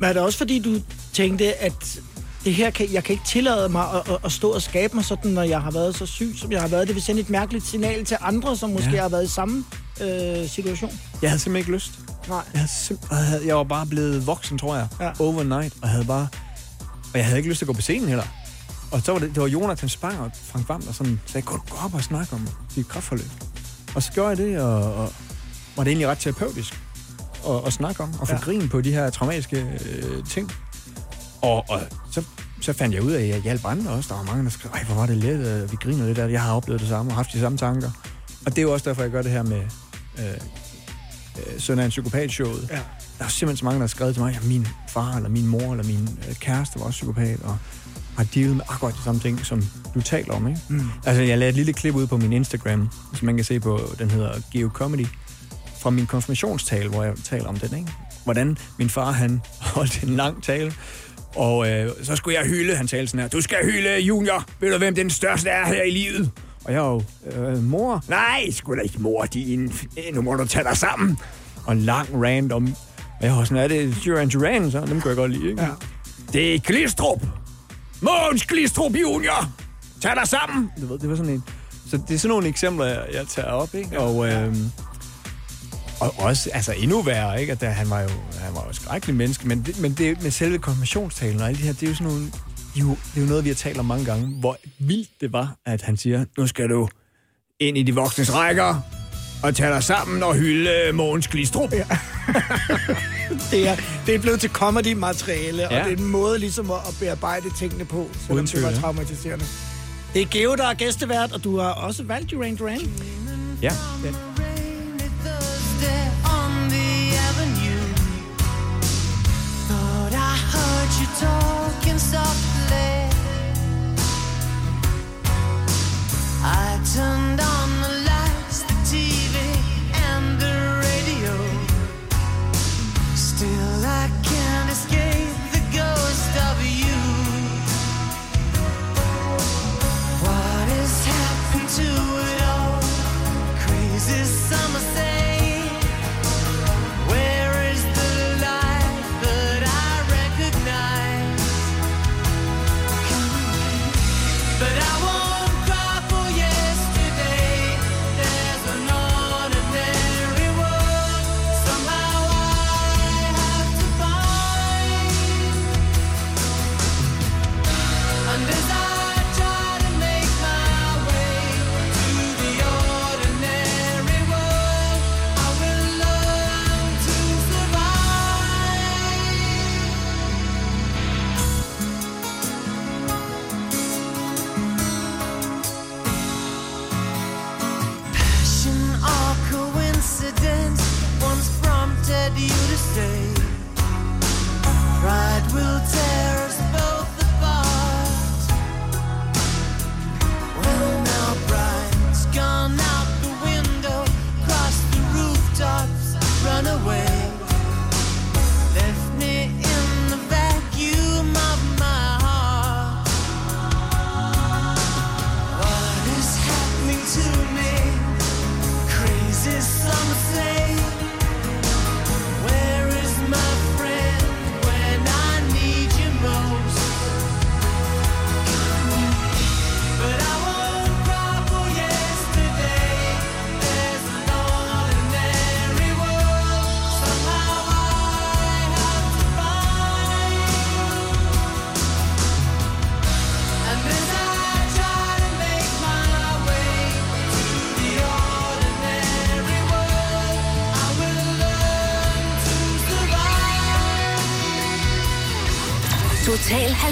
Men er det også fordi, du tænkte, at det her kan, jeg kan ikke tillade mig at, at, at stå og skabe mig sådan, når jeg har været så syg, som jeg har været. Det vil sende et mærkeligt signal til andre, som måske Ja. har været i samme øh, situation. Jeg havde simpelthen ikke lyst. Nej. Jeg, havde simp- jeg, var bare blevet voksen, tror jeg, Ja. overnight, og havde bare... Og jeg havde ikke lyst til at gå på scenen heller. Og så var det, det var Jonathan Spang og Frank Vam, der sådan sagde, gå, gå op og snakke om dit kraftforløb. Og så gjorde jeg det, og, og var det egentlig ret terapeutisk at, at snakke om, og få ja. grin på de her traumatiske øh, ting. Og, og så, så fandt jeg ud af, at jeg hjalp andre også. Der var mange, der skrev, ej, hvor var det let, øh, vi griner lidt af det. Jeg har oplevet det samme og haft de samme tanker. Og det er jo også derfor, jeg gør det her med øh, øh, Søn af en psykopat-showet. Ja. Der er simpelthen så mange, der har skrevet til mig, at min far, eller min mor, eller min øh, kæreste var også psykopat, og har dealet med akkurat de samme ting, som du taler om, ikke? Mm. Altså, jeg lagde et lille klip ud på min Instagram, som man kan se på, den hedder Geo Comedy, fra min konfirmationstale, hvor jeg taler om den, ikke? Hvordan min far, han holdt en lang tale, og øh, så skulle jeg hylde, han talte sådan her, du skal hylde junior, ved du hvem den største er her i livet? Og jeg jo, øh, mor? Nej, sgu da ikke mor, din. Øh, Nu må du tage dig sammen. Og en lang rant om, og jeg var sådan, er det Duran Duran, så dem kunne jeg godt lide, ikke? Ja. Det er Glistrup. Måns Glistrup junior. Tag dig sammen. Du ved, det var sådan en... Så det er sådan nogle eksempler, jeg, jeg tager op, ikke? Og, øhm, og også, altså endnu værre, ikke? At der, han var jo han var jo et skrækkeligt menneske, men det, men det med selve konfirmationstalen og alt det her, det er jo sådan nogle... Jo, det er jo noget, vi har talt om mange gange, hvor vildt det var, at han siger, nu skal du ind i de voksnes rækker og tage dig sammen og hylde Mogens Glistrup. Ja. Det er, det er blevet til comedy-materiale, ja. og det er en måde ligesom at, at bearbejde tingene på, selvom Uden det var traumatiserende. Det er Geo, der er gæstevært, og du har også valgt Duran Duran. Ja. ja. Talking softly. I turned on the lights, the TV, and the radio. Still, I can't escape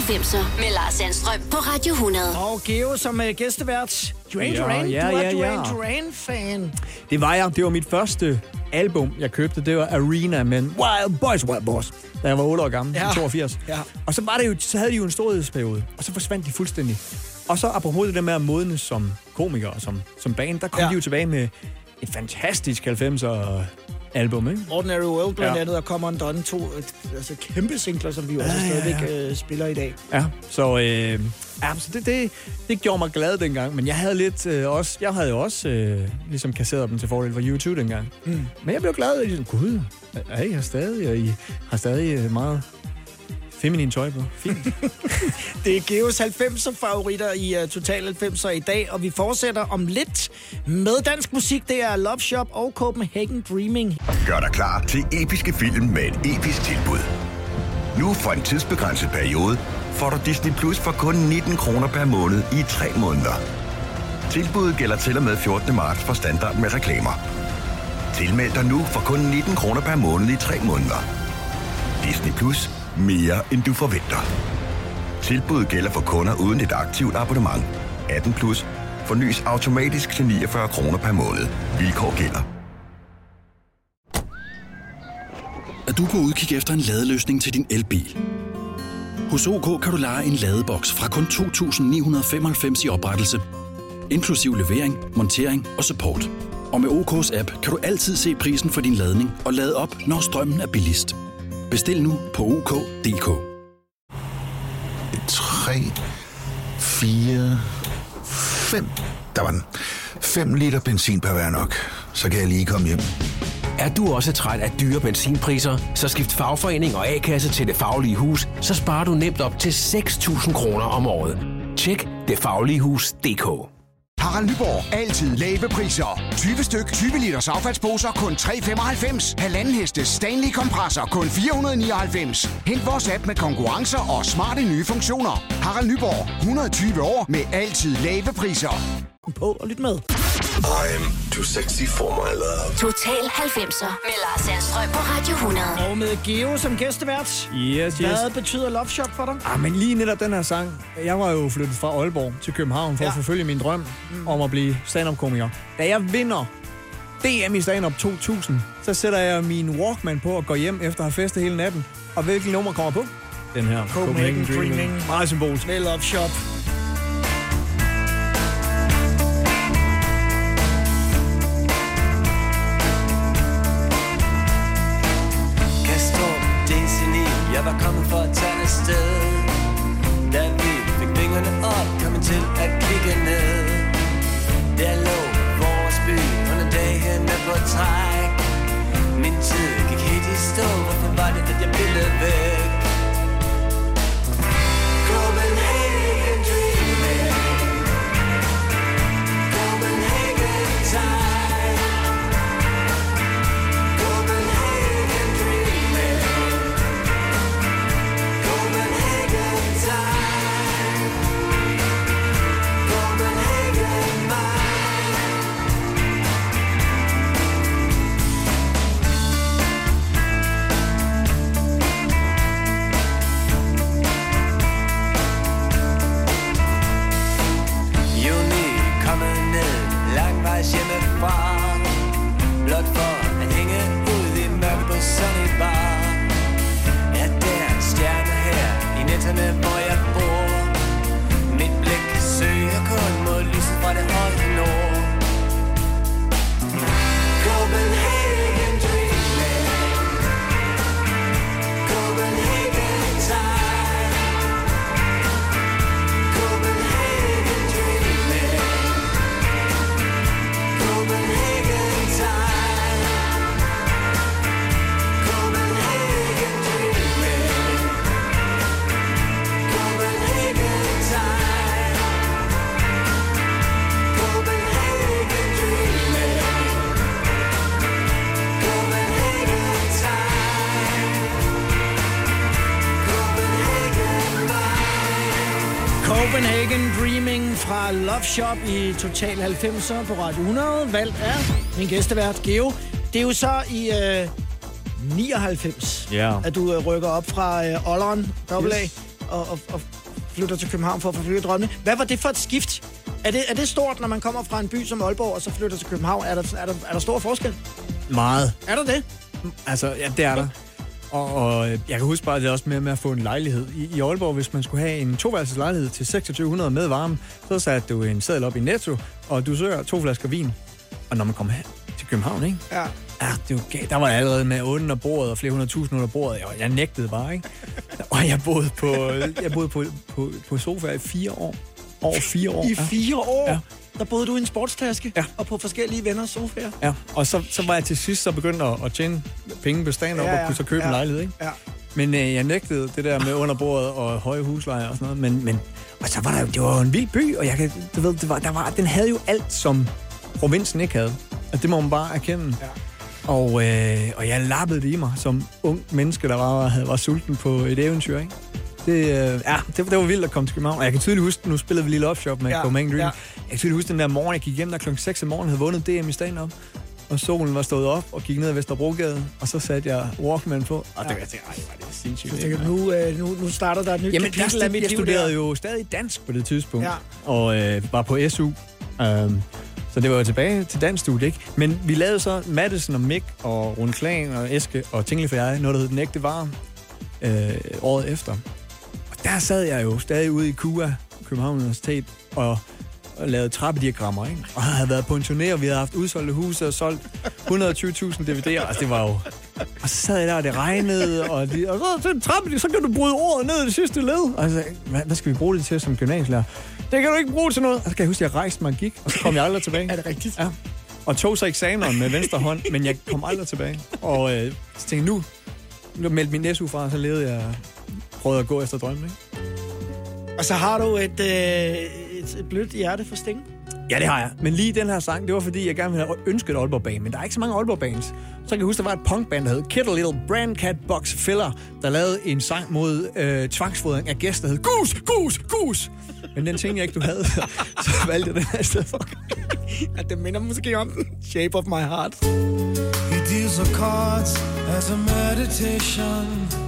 90'er med Lars Sandstrøm på Radio 100. Og Geo som uh, gæstevært. Duran Ja, Duran, ja, du er ja, Duran ja. Duran-fan. Det var jeg. Det var mit første album, jeg købte. Det var Arena med Wild Boys Wild Boys. Da jeg var 8 år gammel, Ja. ja. 82. Ja. Og så, var det jo, så havde de jo en storhedsperiode, og så forsvandt de fuldstændig. Og så apropos det der med at modne som komiker og som, som band, der kom ja. de jo tilbage med et fantastisk 90'er album, ikke? Ordinary World blandt Ja. andet, og Come Undone, to øh, altså kæmpe singler, som vi jo også Ja, stadigvæk ja. øh, spiller i dag. Ja, så, øh, ja, så det, det, det gjorde mig glad dengang, men jeg havde lidt øh, også, jeg havde jo også øh, ligesom kasseret dem til fordel for YouTube dengang. Mm. Men jeg blev glad, og jeg gud, er I her stadig, og I har stadig øh, meget feminin tøj på. Fint. Det er Geos 90'er favoritter i uh, Total 90'er i dag, og vi fortsætter om lidt med dansk musik. Det er Love Shop og Copenhagen Dreaming. Gør dig klar til episke film med et episk tilbud. Nu for en tidsbegrænset periode får du Disney Plus for kun 19 kroner per måned i 3 måneder. Tilbuddet gælder til og med 14. marts for standard med reklamer. Tilmeld dig nu for kun 19 kroner per måned i 3 måneder. Disney Plus. Mere end du forventer. Tilbuddet gælder for kunder uden et aktivt abonnement. 18 plus. Fornyes automatisk til 49 kroner per måned. Vilkår gælder. Er du på udkig efter en ladeløsning til din elbil? Hos OK kan du lege en ladeboks fra kun 2.995 i oprettelse, inklusiv levering, montering og support. Og med OK's app kan du altid se prisen for din ladning og lade op, når strømmen er billigst. Bestil nu på OK.dk. 3, 4, 5. Der var den. 5 liter benzin per hver nok. Så kan jeg lige komme hjem. Er du også træt af dyre benzinpriser, så skift fagforening og A-kasse til Det Faglige Hus, så sparer du nemt op til 6.000 kroner om året. Tjek detfagligehus.dk Harald Nyborg. Altid lave priser. 20 styk, 20 liters affaldsposer kun 3,95. Halvanden heste Stanley kompresser kun 499. Hent vores app med konkurrencer og smarte nye funktioner. Harald Nyborg. 120 år med altid lave priser. på og lyt med. I'm too sexy for my love. Total 90'er med Lars Sandstrøm på Radio 100. Og med Geo som gæstevært. Yes, yes. Hvad betyder Love Shop for dig? Ah, men lige netop den her sang. Jeg var jo flyttet fra Aalborg til København for ja. At forfølge min drøm mm. om at blive stand-up-komiker. Da jeg vinder DM i stand-up 2000, så sætter jeg min Walkman på og går hjem efter at have festet hele natten. Og hvilken nummer kommer på? Den her. Copenhagen Dreaming. Meget symbolsk. Med Love Shop. Til at kigge ned Der lå vores by under dagene på træk Min tid gik helt i stå, hvorfor var det, at jeg ville ved? Fra. Blot for at hænge ud i mørket på Sunny Bar. Er der en stjerne her i netterne, hvor jeg bor. Mit blik søger kun mod lyset fra det høje Love Shop i Total 90'er på Radio 100. Valgt af min gæstevært Geo. Det er jo så i øh, 99, Ja. at du øh, rykker op fra øh, Olleren, AA, Yes. og, og, og flytter til København for at forfølge drømmene. Hvad var det for et skift? Er det, er det stort, når man kommer fra en by som Aalborg, og så flytter til København? Er der, er der, er der stor forskel? Meget. Er der det? Altså, ja, det er der. Og, og øh, jeg kan huske bare, det også med, med at få en lejlighed. I, I Aalborg, hvis man skulle have en toværelses lejlighed til 2600 med varme, så satte du en seddel op i Netto, og du søger to flasker vin. Og når man kommer her til København, ikke? Ja. Ja, det var galt. Der var jeg allerede med under bordet og flere hundrede tusind under bordet. Jeg, jeg nægtede bare, ikke? Og jeg boede på, jeg boede på, på, på sofa i fire år. Over fire år. I fire år? Ja. Der boede du i en sportstaske Ja. og på forskellige venners sofaer. Ja, og så, så var jeg til sidst så begyndt at, at tjene penge på stand op Ja, ja, ja. og kunne så købe Ja. en lejlighed, ikke? Ja. Men øh, jeg nægtede det der med under bordet og høje husleje og sådan noget. Men, men og så var der jo, det var jo en vild by, og jeg kan, du ved, det var, der var, den havde jo alt, som provinsen ikke havde. Og det må man bare erkende. Ja. Og, øh, og jeg lappede det i mig som ung menneske, der var, havde, var sulten på et eventyr, ikke? Det, øh, ja, det, det var vildt at komme til København. Og jeg kan tydeligt huske, nu spillede vi lige Love Shop med Ja, ja, Copenhagen Dream. ja. Ja. Jeg kan tydeligt huske den der morgen, jeg gik hjem der klokken 6 om morgenen, havde vundet DM i stand-up. Og solen var stået op og gik ned ad Vesterbrogade, og så satte jeg Walkman på. Og det, jeg tænkte, ej, var det sindssygt. Så tænker, jeg, nu, øh, nu, nu starter der et nyt Jamen, kapitel af mit jeg studerede der. jo stadig dansk på det tidspunkt, Ja. og øh, var på SU. Um, så det var jo tilbage til dansk studie, ikke? Men vi lavede så Madison og Mick og Rune Klan og Eske og Tingle for jeg, noget der hed Den Ægte Vare, øh, året efter. Der sad jeg jo stadig ude i KUA, København Universitet, og, og lavede trappediagrammer, ikke? Og havde været på en turné, og vi havde haft udsolgte huse og solgt 120.000 DVD'er. Altså, det var jo... Og så sad jeg der, og det regnede, og, de, og så, så, trappe, så kan du bryde ordet ned i det sidste led. Og så, hvad, hvad skal vi bruge det til som gymnasielærer? Det kan du ikke bruge til noget. Og så kan jeg huske, at jeg rejste mig og gik, og så kom jeg aldrig tilbage. Er det rigtigt? Ja. Og tog så eksamen med venstre hånd, men jeg kom aldrig tilbage. Og øh, så tænkte jeg, nu, nu meldte min SU fra, og så levede jeg, prøvede at gå efter drømmen, ikke? Og så har du et, øh, et, et blødt hjerte for Sting. Ja, det har jeg. Men lige den her sang, det var fordi, jeg gerne ville have ønsket et Aalborg-band. Men der er ikke så mange Aalborg-bands. Så kan jeg huske, der var et punkband, der hed Kittle Little Brand Cat Box Filler, der lavede en sang mod øh, tvangsfodring af gæster, der hed Gus, Gus, Gus. Men den tænkte jeg ikke, du havde. Så valgte jeg den her i stedet for. Ja, det minder måske om den. Shape of my heart. He deals the cards as a meditation.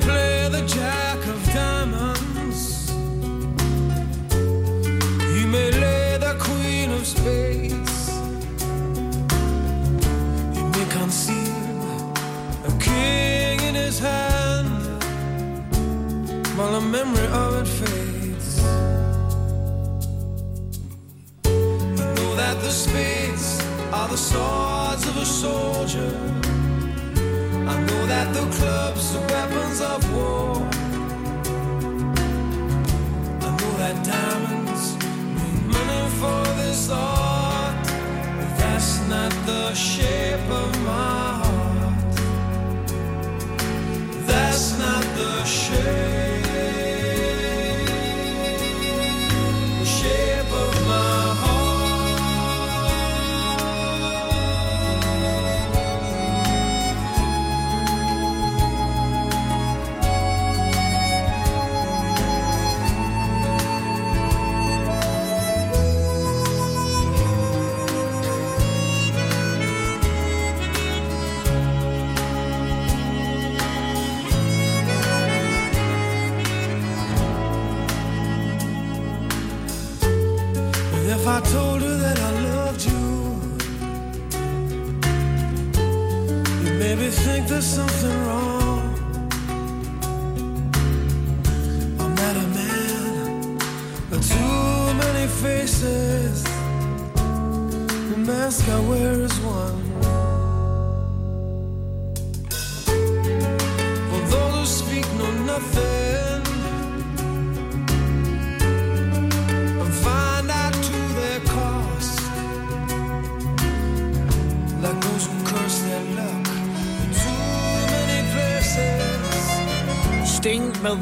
Play the jack of diamonds. He may lay the queen of spades. He may conceal a king in his hand while the memory of it fades. I know that the spades are the swords of a soldier know that the clubs are weapons of war. I know that diamonds mean money for this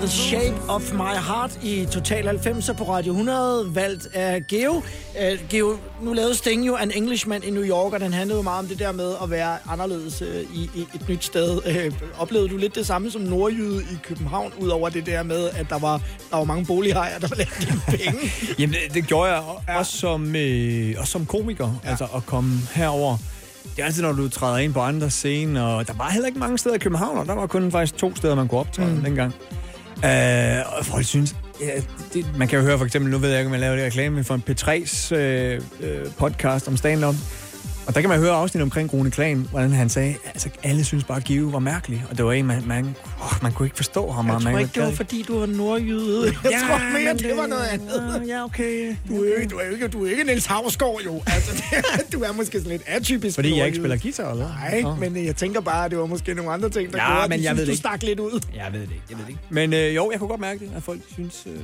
The Shape of My Heart i Total 90 på Radio 100, valgt af Geo. Uh, Geo, nu lavede Sting jo An Englishman i New York, og den handlede jo meget om det der med at være anderledes uh, i, i et nyt sted. Uh, oplevede du lidt det samme som nordjyde i København, udover det der med, at der var, der var mange bolighajer, der have dine penge? Jamen, det, det gjorde jeg ja. også, som, øh, også som komiker, ja. altså at komme herover. Det er altid, når du træder ind på andre scener, og der var heller ikke mange steder i København, og der var kun faktisk to steder, man kunne optræde mm. dengang. Øh, og folk synes, ja, det, man kan jo høre for eksempel, nu ved jeg ikke, om jeg laver det reklame for en P3's øh, øh, podcast om stand-up, og der kan man høre afsnit omkring Rune Klan, hvordan han sagde, altså alle synes bare, at Give var mærkelig, og det var en, man, man, åh, man kunne ikke forstå ham. Jeg og tror man ikke, det var fordi, du var nordjyde. Jeg Ja, tror mere, det, det- var noget andet. Ja, okay. Du er ikke, du er ikke, du er ikke Niels Havsgaard, jo. Altså, det, du er måske sådan lidt atypisk Fordi jeg ikke nordjyde. spiller guitar, eller? Nej, Nå. men øh, jeg tænker bare, at det var måske nogle andre ting, der Ja, gjorde, at men du jeg synes, ved det du ikke. stak lidt ud. Jeg ved det ikke, jeg ved det ikke. Men øh, jo, jeg kunne godt mærke det, at folk synes, øh,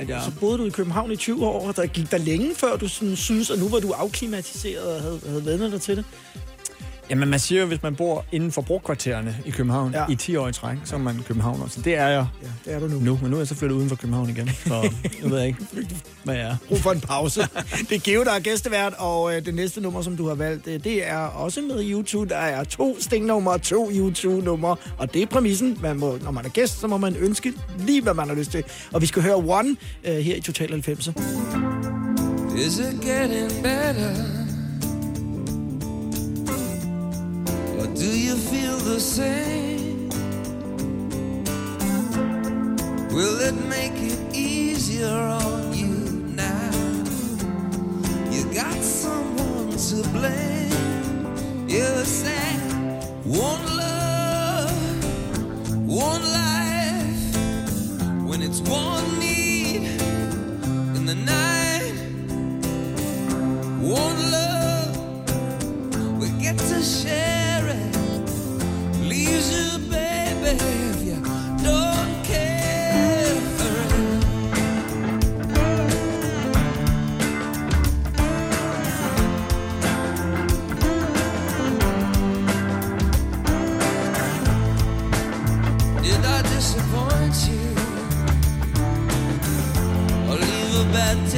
at jeg... Så boede du i København i 20 år, og der gik der længe før du sådan, synes, at nu var du afklimatiseret og havde, havde vendt dig til det? Jamen, man siger jo, hvis man bor inden for brokvartererne i København Ja. i 10 år i træk, så er man Københavner. Så det er jeg Ja, det er du nu. nu. Men nu er jeg så flyttet uden for København igen. Så nu ved jeg ikke, hvad jeg er. Brug for en pause. Det er Geo, der er gæstevært, og øh, det næste nummer, som du har valgt, øh, det er også med i YouTube. Der er to stingnumre og to YouTube-numre, og det er præmissen. Man må, når man er gæst, så må man ønske lige, hvad man har lyst til. Og vi skal høre One øh, her i Total 90'er. Is it getting better? Will it make it easier on you now? You got someone to blame. You say, one love, one life. When it's one need in the night. One love,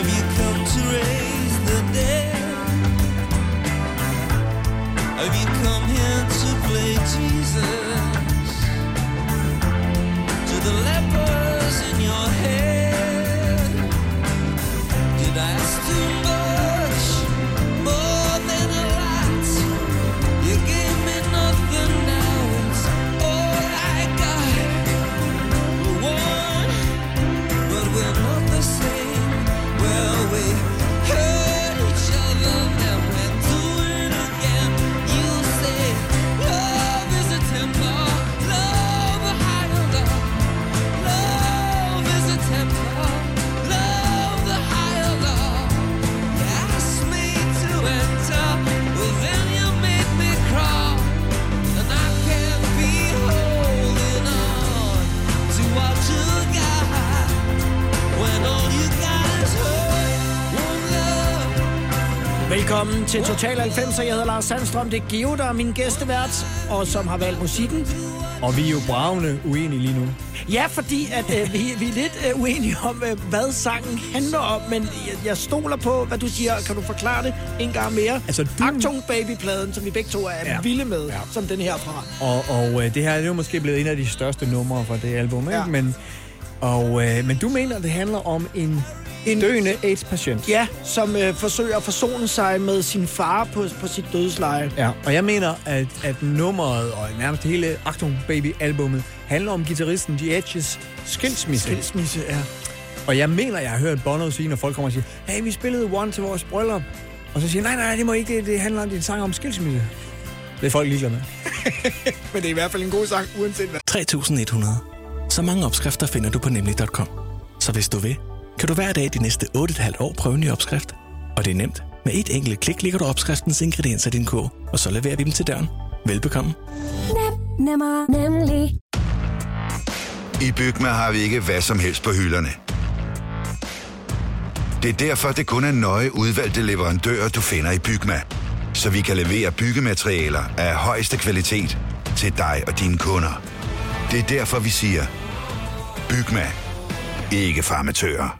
Have you come to raise the dead? Have you come here to play Jesus? Velkommen til Total 90'er. Jeg hedder Lars Sandstrøm. Det er Geo, der er min gæstevært, og som har valgt musikken. Og vi er jo bravende uenige lige nu. Ja, fordi at, øh, vi, vi er lidt øh, uenige om, øh, hvad sangen handler om, men jeg, jeg stoler på, hvad du siger. Kan du forklare det en gang mere? Altså, du- Actung Baby-pladen, som vi begge to er ja. Vilde med, ja. Ja. som den her fra. Og, og øh, det her er jo måske blevet en af de største numre fra det album, ikke? Ja. Men, og, øh, men du mener, det handler om en, en døende AIDS-patient. Ja, som øh, forsøger at forsone sig med sin far på, på sit dødsleje. Ja, og jeg mener, at, at nummeret og nærmest hele Actung Baby-albummet handler om gitarristen The Edges skilsmisse. Skilsmisse, ja. Og jeg mener, jeg har hørt Bono sige, når folk kommer og siger, hey, vi spillede One til vores bryllup. Og så siger nej, nej, det må ikke, det, det handler om din sang om skilsmisse. Det er folk ligeglade med. Men det er i hvert fald en god sang, uanset hvad. 3100. Så mange opskrifter finder du på nemlig.com. Så hvis du vil, kan du hver dag de næste 8,5 år prøve en ny opskrift. Og det er nemt. Med et enkelt klik ligger du opskriftens ingredienser i din kog, og så leverer vi dem til døren. Velbekomme. Nem, nemmer, nemlig. I Bygma har vi ikke hvad som helst på hylderne. Det er derfor, det kun er nøje udvalgte leverandører, du finder i Bygma. Så vi kan levere byggematerialer af højeste kvalitet til dig og dine kunder. Det er derfor, vi siger, Bygma. Ikke farmatører.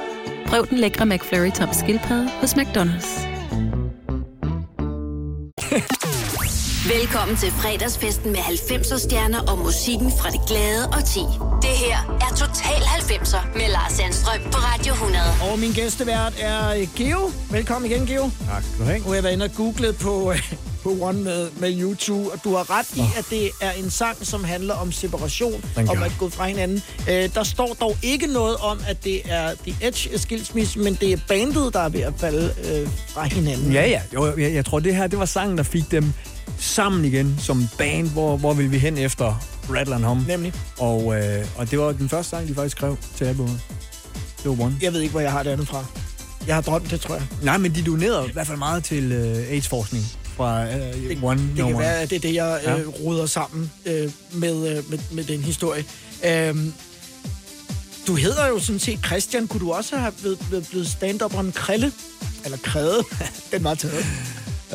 Prøv den lækre McFlurry tom skildpadde hos McDonald's. Velkommen til fredagsfesten med 90'er stjerner og musikken fra det glade og ti. Det her er Total 90'er med Lars Sandstrøm på Radio 100. Og min gæstevært er Geo. Velkommen igen, Geo. Tak skal du have. Nu har jeg været inde og googlet på, øh, på One med, med YouTube, og du har ret i, at det er en sang, som handler om separation, Den om at gå fra hinanden. Øh, der står dog ikke noget om, at det er The Edge skilsmisse, men det er bandet, der er ved at falde øh, fra hinanden. Ja, ja. Jo, jeg, jeg tror, det her det var sangen, der fik dem sammen igen som band. Hvor, hvor vil vi hen efter Rattle and Hum? Nemlig. Og, øh, og det var den første sang, de faktisk skrev til albumet. Det var One. Jeg ved ikke, hvor jeg har det andet fra. Jeg har drømt det, tror jeg. Nej, men de donerede i hvert fald meget til øh, AIDS-forskning fra øh, One. Det kan være, at det er det, jeg Ja. øh, ruder sammen øh, med, øh, med, med den historie. Øhm, du hedder jo sådan set Christian. Kunne du også have blevet, blevet, stand-uperen Krille? Eller Krede? den var taget.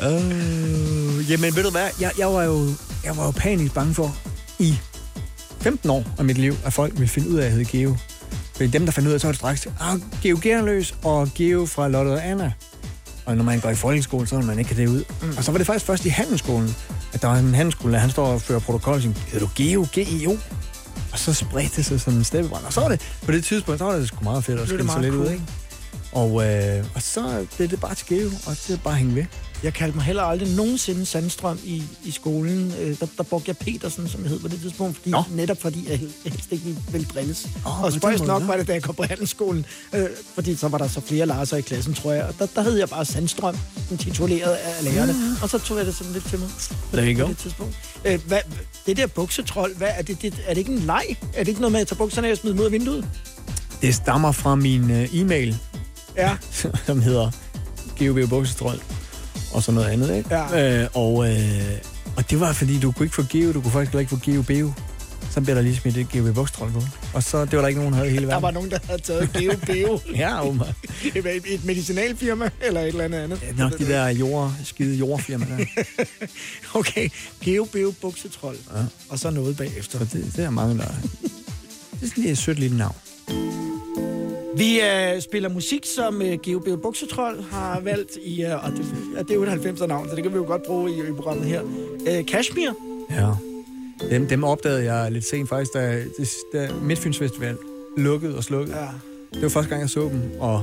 Øh, jamen, ved du hvad? Jeg, jeg, var jo, jeg var jo panisk bange for i 15 år af mit liv, at folk ville finde ud af, at jeg hed Geo. Fordi dem, der fandt ud af, det, så var det straks, ah, Geo Gerløs og Geo fra Lotte og Anna. Og når man går i folkeskole, så vil man ikke have det ud. Mm. Og så var det faktisk først i handelsskolen, at der var en handelsskole, han står og fører protokol og siger, hedder du Geo? G-I-O? Og så spredte det sig sådan en steppebrand. Og så var det, på det tidspunkt, så var det sgu meget fedt at skille sig lidt ud, cool. ikke? Og, øh, og så blev det bare til Geo, og det er bare at hænge ved. Jeg kaldte mig heller aldrig nogensinde Sandstrøm i, i skolen. Øh, der, der brugte jeg Petersen, som jeg hed på det tidspunkt, fordi, Nå. netop fordi jeg hel- helst ikke ville- drilles. Åh, og spøjs nok var det, da jeg kom på handelsskolen, øh, fordi så var der så flere Larser i klassen, tror jeg. Og der, der hed jeg bare Sandstrøm, den tituleret af lærerne. Mm. Og så tog jeg det sådan lidt til mig. There you på go. det tidspunkt. Øh, hvad, det der buksetrol, hvad, er, det, det, er det ikke en leg? Er det ikke noget med at tage bukserne af og smide dem ud af vinduet? Det stammer fra min øh, e-mail, Ja. som hedder GeoB Buksetrol, og så noget andet, ikke? Ja. Øh, og, øh, og det var, fordi du kunne ikke få Geo, du kunne faktisk ikke få Geo Beo. Så blev der lige smidt et GeoB Buksetrol på. Og så, det var der ikke nogen, der havde hele Der verden. var nogen, der havde taget Geo Beo. Ja, åbenbart. et, et medicinalfirma, eller et eller andet andet. Det er nok de der jord, skide jordfirma der. Okay, Geo Beo buksetrol. Ja. Og så noget bagefter. Så det, det er mange, der... Det er sådan lige et sødt lille navn. Vi øh, spiller musik, som øh, Geo Beo Buksetrol har valgt i, øh, og det, ja, det er jo et 90'er navn, så det kan vi jo godt bruge i, i programmet her. Øh, Kashmir. Ja. Dem, dem opdagede jeg lidt sent faktisk, da, det- da Midtfyns Festival lukkede og slukkede. Ja. Det var første gang, jeg så dem, og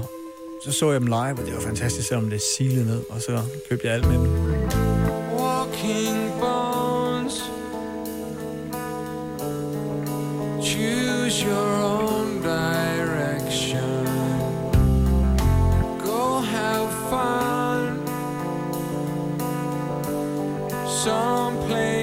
så så jeg dem live, og det var fantastisk, selvom det silede ned, og så købte jeg alt med dem. Walking bones. Choose your own direction. Someplace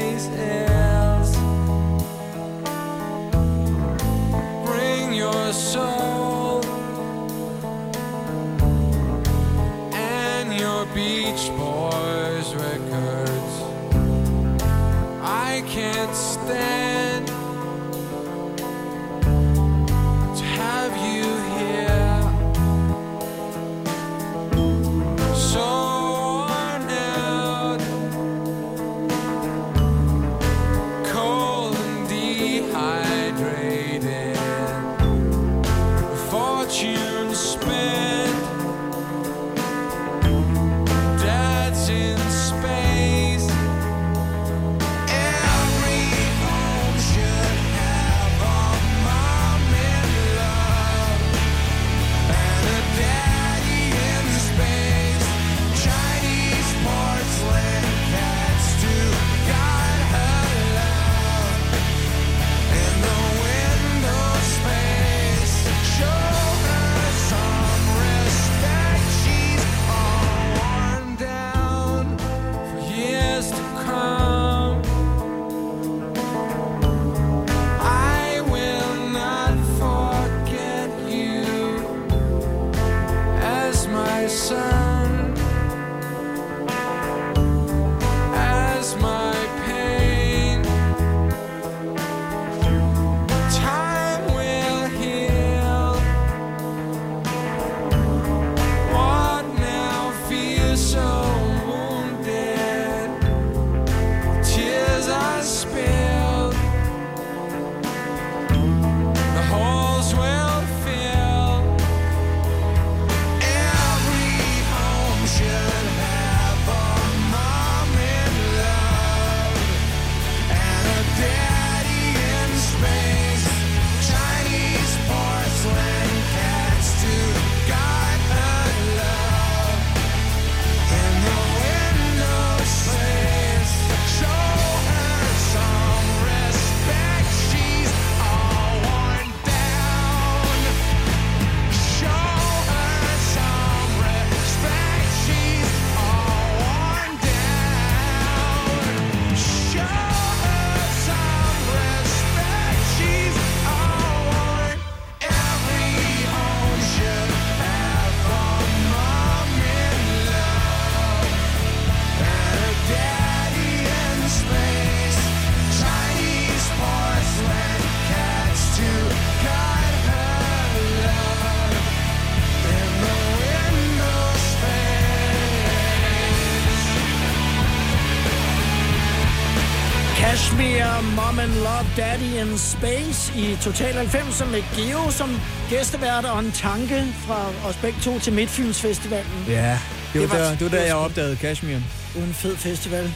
Space i Total 90 med Geo som gæstevært og en tanke fra os begge to til Midtfyns Festivalen. Ja, det var, Det var- der, det var der, jeg opdagede Kashmir. Det var en fed festival.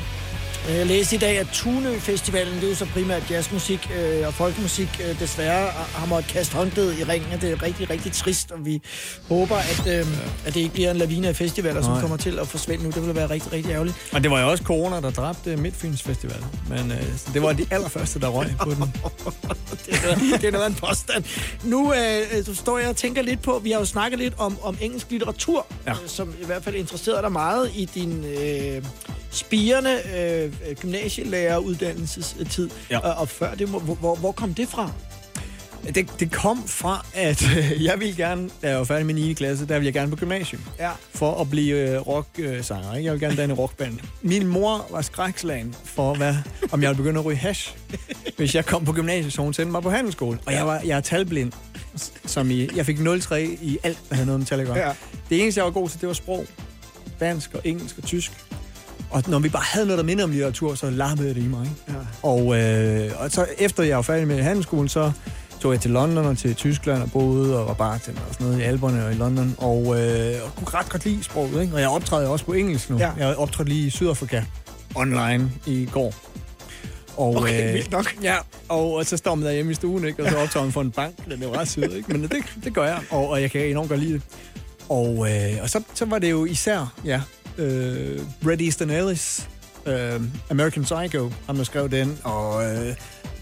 Øh, Jeg læste i dag, at Tunø Festivalen, det er jo så primært jazzmusik øh, og folkemusik, øh, desværre har måttet kaste håndklædet i ringen, og det er rigtig, rigtig trist, og vi håber, at, øh, at det ikke bliver en lavine af festivaler, som Nej. kommer til at forsvinde nu. Det ville være rigtig, rigtig ærgerligt. Og det var jo også corona, der dræbte Midtfyns Festival. Men øh, det var de allerførste, der røg på den. det, er noget, det er noget af en påstand. Nu øh, så står jeg og tænker lidt på, vi har jo snakket lidt om, om engelsk litteratur, Ja. øh, som i hvert fald interesserede dig meget i din øh, spirende øh, gymnasielæreruddannelsestid. Ja. Og, og før det, hvor, hvor, hvor kom det fra? Det, det kom fra, at øh, jeg ville gerne, da jeg var færdig med 9. klasse, der ville jeg gerne på gymnasium. Ja. For at blive øh, rocksanger. ikke? Jeg ville gerne danne rockband. Min mor var skrækslagen for, hvad, om jeg ville begynde at ryge hash, hvis jeg kom på gymnasiet, så hun sendte mig på handelsskole. Og jeg, var, jeg er talblind, som i, jeg fik 0,3 i alt, der havde noget med tal at gøre. Ja. Det eneste, jeg var god til, det var sprog. Dansk og engelsk og tysk. Og når vi bare havde noget, der minder om litteratur, så lappede det i mig. Ikke? Ja. Og, øh, og så efter jeg var færdig med handelsskolen, så tog jeg til London og til Tyskland og boede og var bartender og sådan noget i Alberne og i London. Og, øh, og kunne ret godt lide sproget, ikke? Og jeg optræder også på engelsk nu. Ja. Jeg optrådte lige i Sydafrika online i går. Og, Okay, vildt nok. Ja, og, og så står man derhjemme i stuen, ikke? Og så optager man for en bank. Det er jo ret sødt, ikke? Men det, det gør jeg, og, og jeg kan enormt godt lide det. Og, øh, og så, så var det jo især, ja, øh, Red Easton Ellis, øh, American Psycho, ham der skrev den, og øh,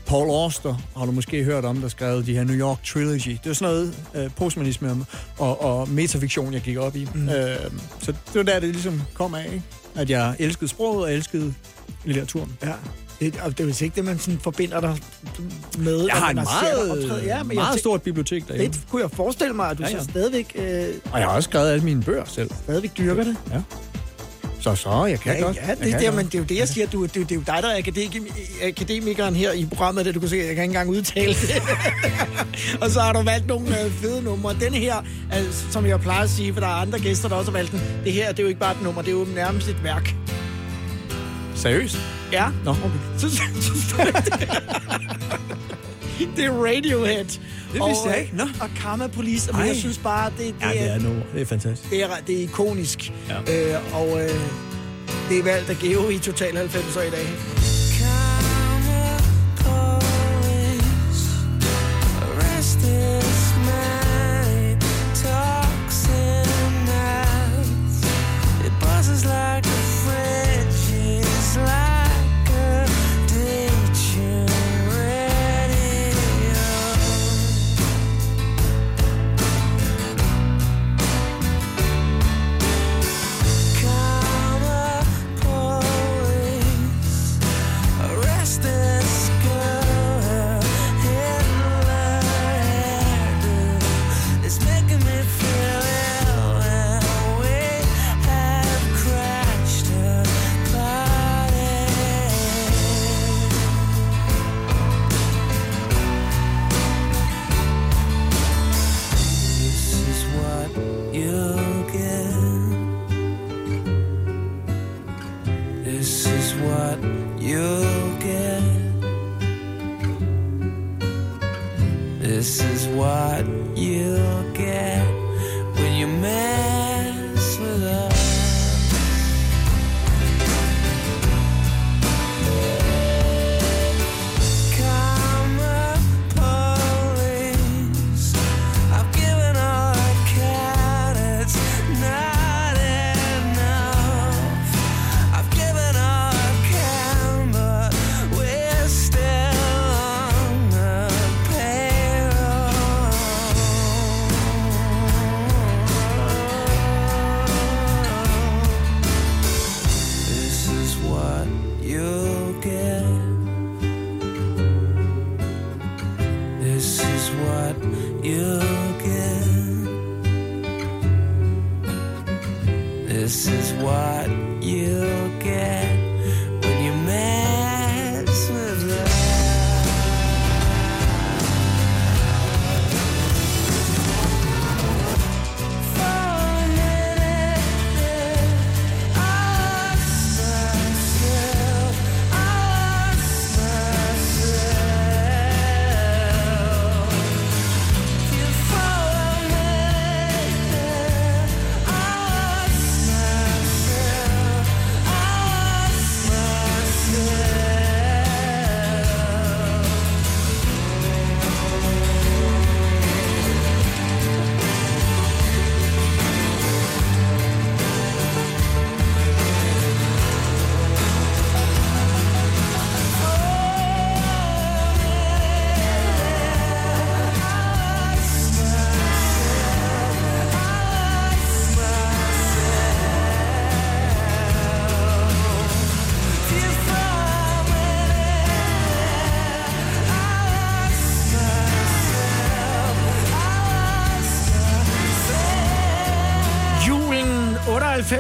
Paul Auster, har du måske hørt om, der skrev de her New York Trilogy. Det var sådan noget øh, postmodernisme og, og metafiktion, jeg gik op i. Mm. Øh, så det var der, det ligesom kom af, ikke? at jeg elskede sproget og elskede litteraturen. Ja. Det, og det er vist ikke det, man sådan forbinder dig med. Jeg har et meget, ja, men jeg meget tænk- stort bibliotek derhjemme. Det kunne jeg forestille mig, at du Ja, ja, ja. så stadigvæk, øh, Og jeg har også skrevet alle mine bøger selv. stadigvæk dyrker det. Ja. Så så, jeg kan Ja, godt. ja Jeg det, kan det, er, godt. men det er jo det, jeg siger. Du, det, er det er jo dig, der er akademi- akademikeren her i programmet. Det, du kan se, jeg kan ikke engang udtale det. og så har du valgt nogle øh, fede numre. Den her, altså, som jeg plejer at sige, for der er andre gæster, der også har valgt den. Det her, det er jo ikke bare et nummer, det er jo nærmest et værk. Seriøst? Ja. Nå, okay. Så, så, så står det der. Det er Radiohead. Det vidste jeg ikke. Nå. Og Karma Police. Men Ej. jeg synes bare, det, det, Ja, det er nummer. Det er fantastisk. det er, det er ikonisk. Ja. Øh, og øh, det er valgt af Geo i Total 90'er i dag. Like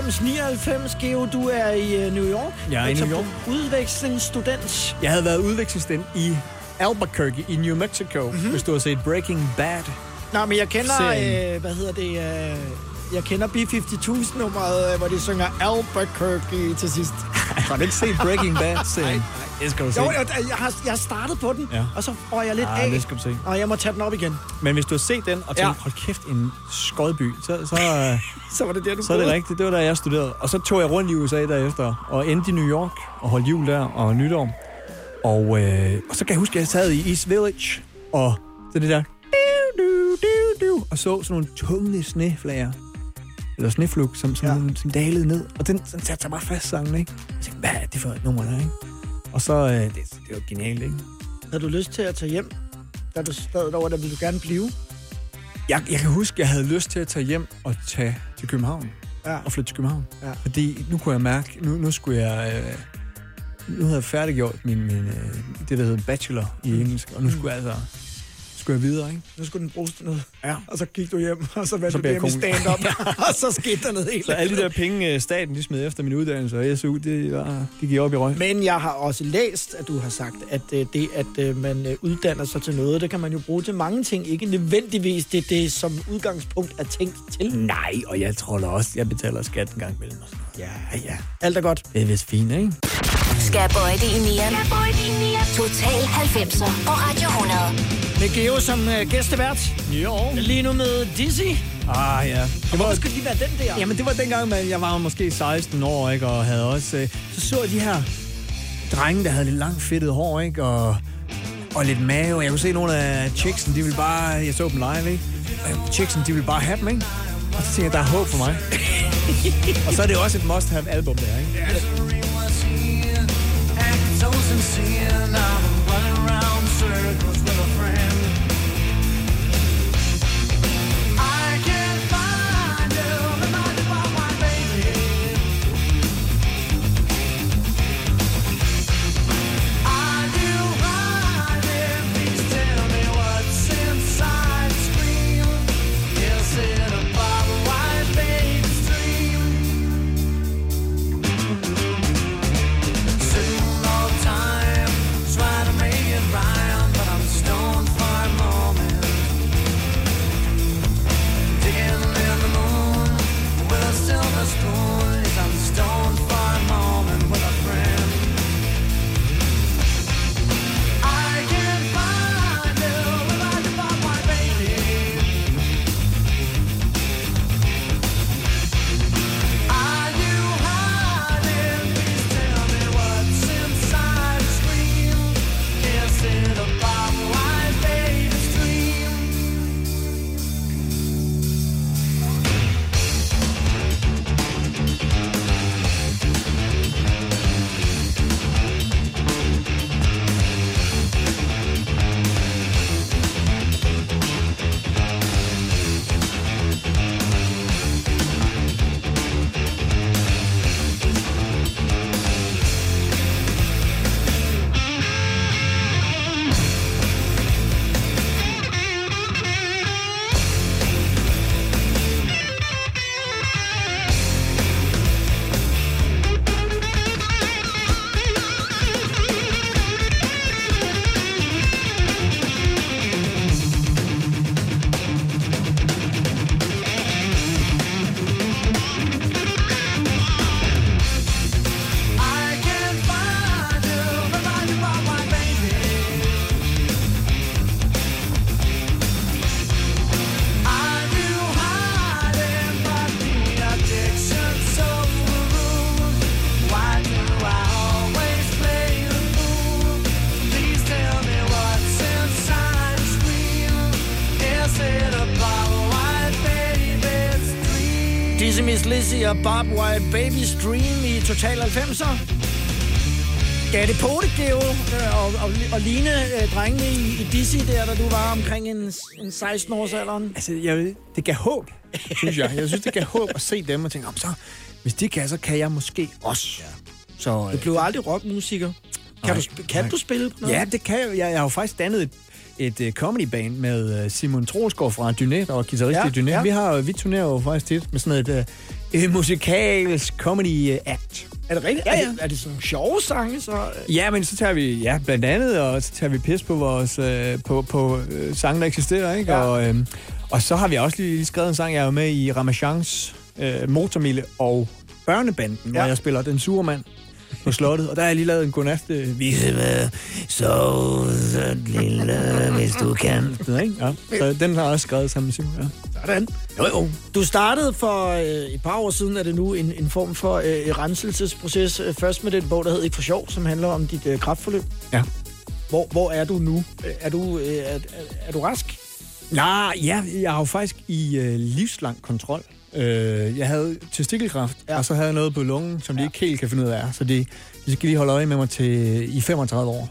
98-99, Geo, du er i øh, New York. Jeg er i Altså New York. Udvekslingsstudent. Jeg havde været udvekslingsstudent i Albuquerque i New Mexico, mm-hmm. hvis du har set Breaking Bad. Nå, men jeg kender, Serien. øh, hvad hedder det, øh, jeg kender B-52-nummeret, øh, hvor de synger Albuquerque til sidst. Har du ikke set Breaking Bad-serien? Nej, det skal du se. Jo, jeg, jeg, har, jeg har startet på den, Ja. og så får jeg lidt Ah, af. det skal du se. Og jeg må tage den op igen. Men hvis du har set den og tænkt, Ja. ja. hold kæft, en skodby, så, så, Så var det der, du så er det rigtigt. Det var da jeg studerede. Og så tog jeg rundt i USA derefter, og endte i New York, og holdt jul der, og nytår. Og, øh, og så kan jeg huske, at jeg sad i East Village, og så det der, du, du, du, og så sådan nogle tunge sneflager, eller sneflug, som, som, ja. som dalede ned. Og den, den satte sig bare fast, sangen, ikke? Jeg tænkte, hvad er det for et nummer der, ikke? Og så, øh, det, det var genialt, ikke? Havde du lyst til at tage hjem, da du sad derovre, der ville du gerne blive? Jeg, jeg kan huske, jeg havde lyst til at tage hjem og tage til København. Ja. Og flytte til København. Ja. Fordi nu kunne jeg mærke, nu, nu skulle jeg... Øh, nu havde jeg færdiggjort min, min, øh, det, der hedder bachelor i engelsk, og nu skulle jeg altså skulle jeg videre, ikke? Nu skulle den bruges til noget. Ja. Og så gik du hjem, og så valgte Så du hjem i stand-up. og så skete der noget helt Så alle de der penge, øh, staten de smed efter min uddannelse og SU, det var, de gik op i røg. Men jeg har også læst, at du har sagt, at øh, det, at øh, man uddanner sig til noget, det kan man jo bruge til mange ting. Ikke nødvendigvis det, det som udgangspunkt er tænkt til. Nej, og jeg tror da også, jeg betaler skat en gang imellem. Ja, ja. Alt er godt. Det er vist fint, ikke? Det i nieren. Total 90'er på Radio 100. Med Geo som øh, gæstevært. Jo. Lige nu med Dizzy. Ah, ja. Det var, skulle lige være den der? Jamen, det var dengang, man, jeg var måske 16 år, ikke? Og havde også... Øh, så så jeg de her drenge, der havde lidt langt fedtet hår, ikke? Og, og lidt mave. Jeg kunne se nogle af chicksen, de ville bare... Jeg så dem live, ikke? Chicksen, de ville bare have dem, ikke? Og så tænkte jeg, der er håb for mig. og så er det også et must-have album, der, ikke? So sincere. Lizzy og Bob White Baby's Dream i Total 90'er. Gav det på det, Geo, øh, og, og, og ligne øh, drengene i, i Dizzy der, da du var omkring en, en 16 års alderen? Altså, jeg, det gav håb, synes jeg. Jeg synes, det gav håb at se dem og tænke, om så, hvis de kan, så kan jeg måske også. Ja. Så, Du blev aldrig rockmusiker. Kan, Nej, du, kan nej. du spille på noget? Ja, det kan jeg. Jeg, jeg har jo faktisk dannet et, et uh, comedyband med uh, Simon Troelsgaard fra Dynet, og guitarist Ja, i Dynet. ja. Vi, har, vi turnerer jo faktisk tit med sådan et uh, musikalsk comedy uh, act. Er det rigtigt? Ja, ja. Er, det, er det sådan nogle sjove sange, så? Ja, men så tager vi, ja, blandt andet, og så tager vi pis på vores, øh, på, på øh, sange, der eksisterer, ikke? Ja. Og, øh, og så har vi også lige, lige skrevet en sang, jeg er med i Ramachans øh, Motormille og Børnebanden, ja. hvor jeg spiller den sure mand på slottet, og der har jeg lige lavet en godnat. Øh, vi vil være så lille, hvis du kan. Sådan, ikke? Ja. Så den har jeg også skrevet sammen med Simon. Ja. Sådan. Jo, jo. Du startede for øh, et par år siden, er det nu en, en form for øh, renselsesproces. Øh, Først med den bog, der hedder Ikke for sjov, som handler om dit øh, kraftforløb. Ja. Hvor, hvor er du nu? Øh, Er du, øh, er, er, er du rask? Nej, ja, jeg har jo faktisk i øh, livslang kontrol. Øh, jeg havde testikelkræft, ja. og så havde jeg noget på lungen, som de ikke helt kan finde ud af. Så de, de skal lige holde øje med mig til i 35 år.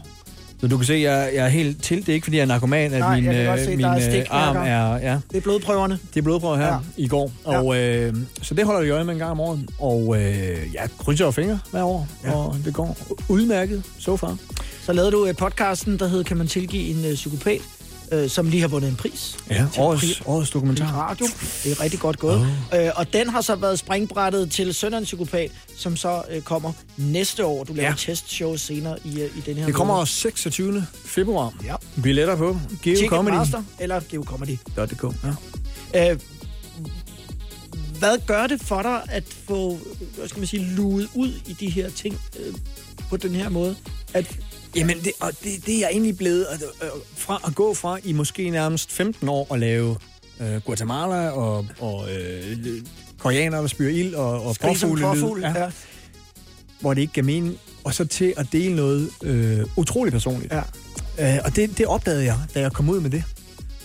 Så du kan se, jeg, jeg er helt til. Det er ikke, fordi jeg er narkoman, at Nej, min, jeg øh, se, min der er øh, arm er... Ja, Det er blodprøverne. det er blodprøver her Ja. ja. i går. Ja. Og, øh, så det holder vi øje med en gang om året. Og øh, jeg krydser fingre hver år, ja. og det går udmærket so far. Så lavede du øh, podcasten, der hed Kan man tilgive en øh, psykopat, øh, som lige har vundet en pris. Ja, årets, pri- årets dokumentar. radio. Det er rigtig godt gået. Oh. Øh, og den har så været springbrættet til Sønderens Psykopat, som så øh, kommer næste år. Du laver Ja. testshow senere i, øh, i den her Det kommer måned. også 26. februar. Ja. Billetter på Ticketmaster eller Geo Comedy. geocomedy.dk. Ja. Øh, hvad gør det for dig at få, hvad skal man sige, luet ud i de her ting øh, på den her måde? At, Jamen, det, og det, det er jeg egentlig blevet at, øh, fra at gå fra i måske nærmest 15 år at lave øh, Guatemala og, og øh, koreaner, der spyrer ild og, og påfuglelyd, påfugl, ja. hvor det ikke gav mening, og så til at dele noget øh, utroligt personligt. Ja. Øh, og det, det opdagede jeg, da jeg kom ud med det.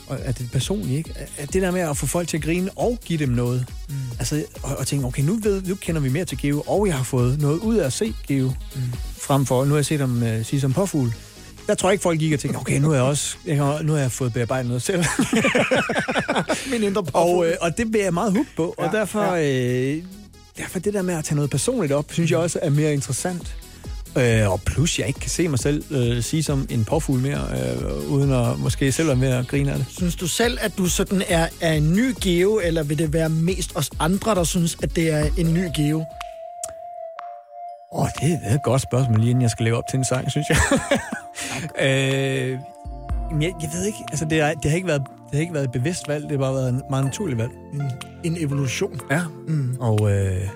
Og at det er personligt, ikke? At det der med at få folk til at grine og give dem noget. Mm. Altså, og, og tænke, okay, nu, ved, nu kender vi mere til Geo, og jeg har fået noget ud af at se Geo. Mm. Frem for, nu har jeg set ham uh, sige som påfugl. Der tror jeg ikke, folk gik og tænkte, okay, nu har jeg også jeg har, nu har jeg fået bearbejdet noget selv. Min indre og, øh, og det bliver jeg meget hooked på, ja, og derfor, ja. øh, derfor det der med at tage noget personligt op, synes jeg også er mere interessant. Øh, og plus, jeg ikke kan se mig selv øh, sige som en påfugl mere, øh, uden at måske selv være med at grine af det. Synes du selv, at du sådan er, er en ny Geo, eller vil det være mest os andre, der synes, at det er en ny Geo? Åh, oh, det er et godt spørgsmål, lige inden jeg skal leve op til en sang, synes jeg. øh, jeg, jeg ved ikke, altså det, er, det, har ikke været, det har ikke været et bevidst valg, det har bare været en meget naturligt valg. En, en evolution. Ja, mm. og, øh,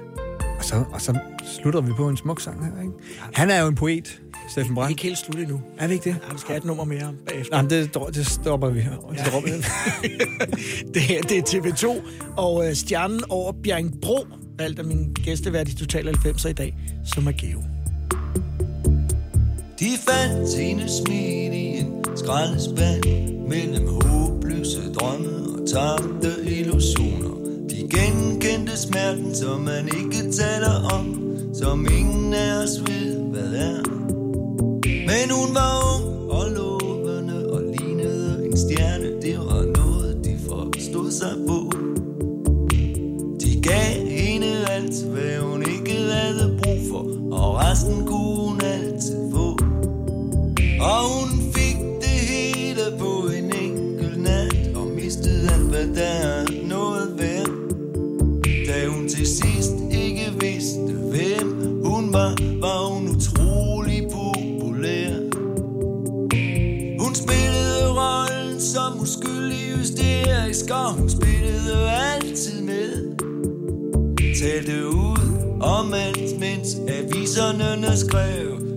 og, så, og så slutter vi på en smuk sang her, ikke? Han er jo en poet, Steffen Vi er Brandt. ikke helt slut endnu. Er vi ikke det? Ja, vi skal have et nummer mere bagefter. Nej, det, det stopper vi her. Det vi. det, her, det er TV2, og øh, stjernen over Bjerringbro, valgt af min gæstevært i Total 90'er i dag, som er Geo. De fandt sine smil i en skraldespand Mellem håbløse drømme og tabte illusioner genkendte smerten, som man ikke taler om Som ingen af os ved, hvad er. Men hun var ung og lovende og lignede en stjerne. Det var noget, de forstod sig på. De gav hende alt, hvad hun ikke havde brug for Og resten kunne hun altid få. Og hun fik det hele på en enkelt nat Og mistede alt, hvad der er hun var Var hun utrolig populær. Hun spillede rollen som uskyldig hysterisk Og hun spillede altid med. Talte ud om alt, mens aviserne skrev.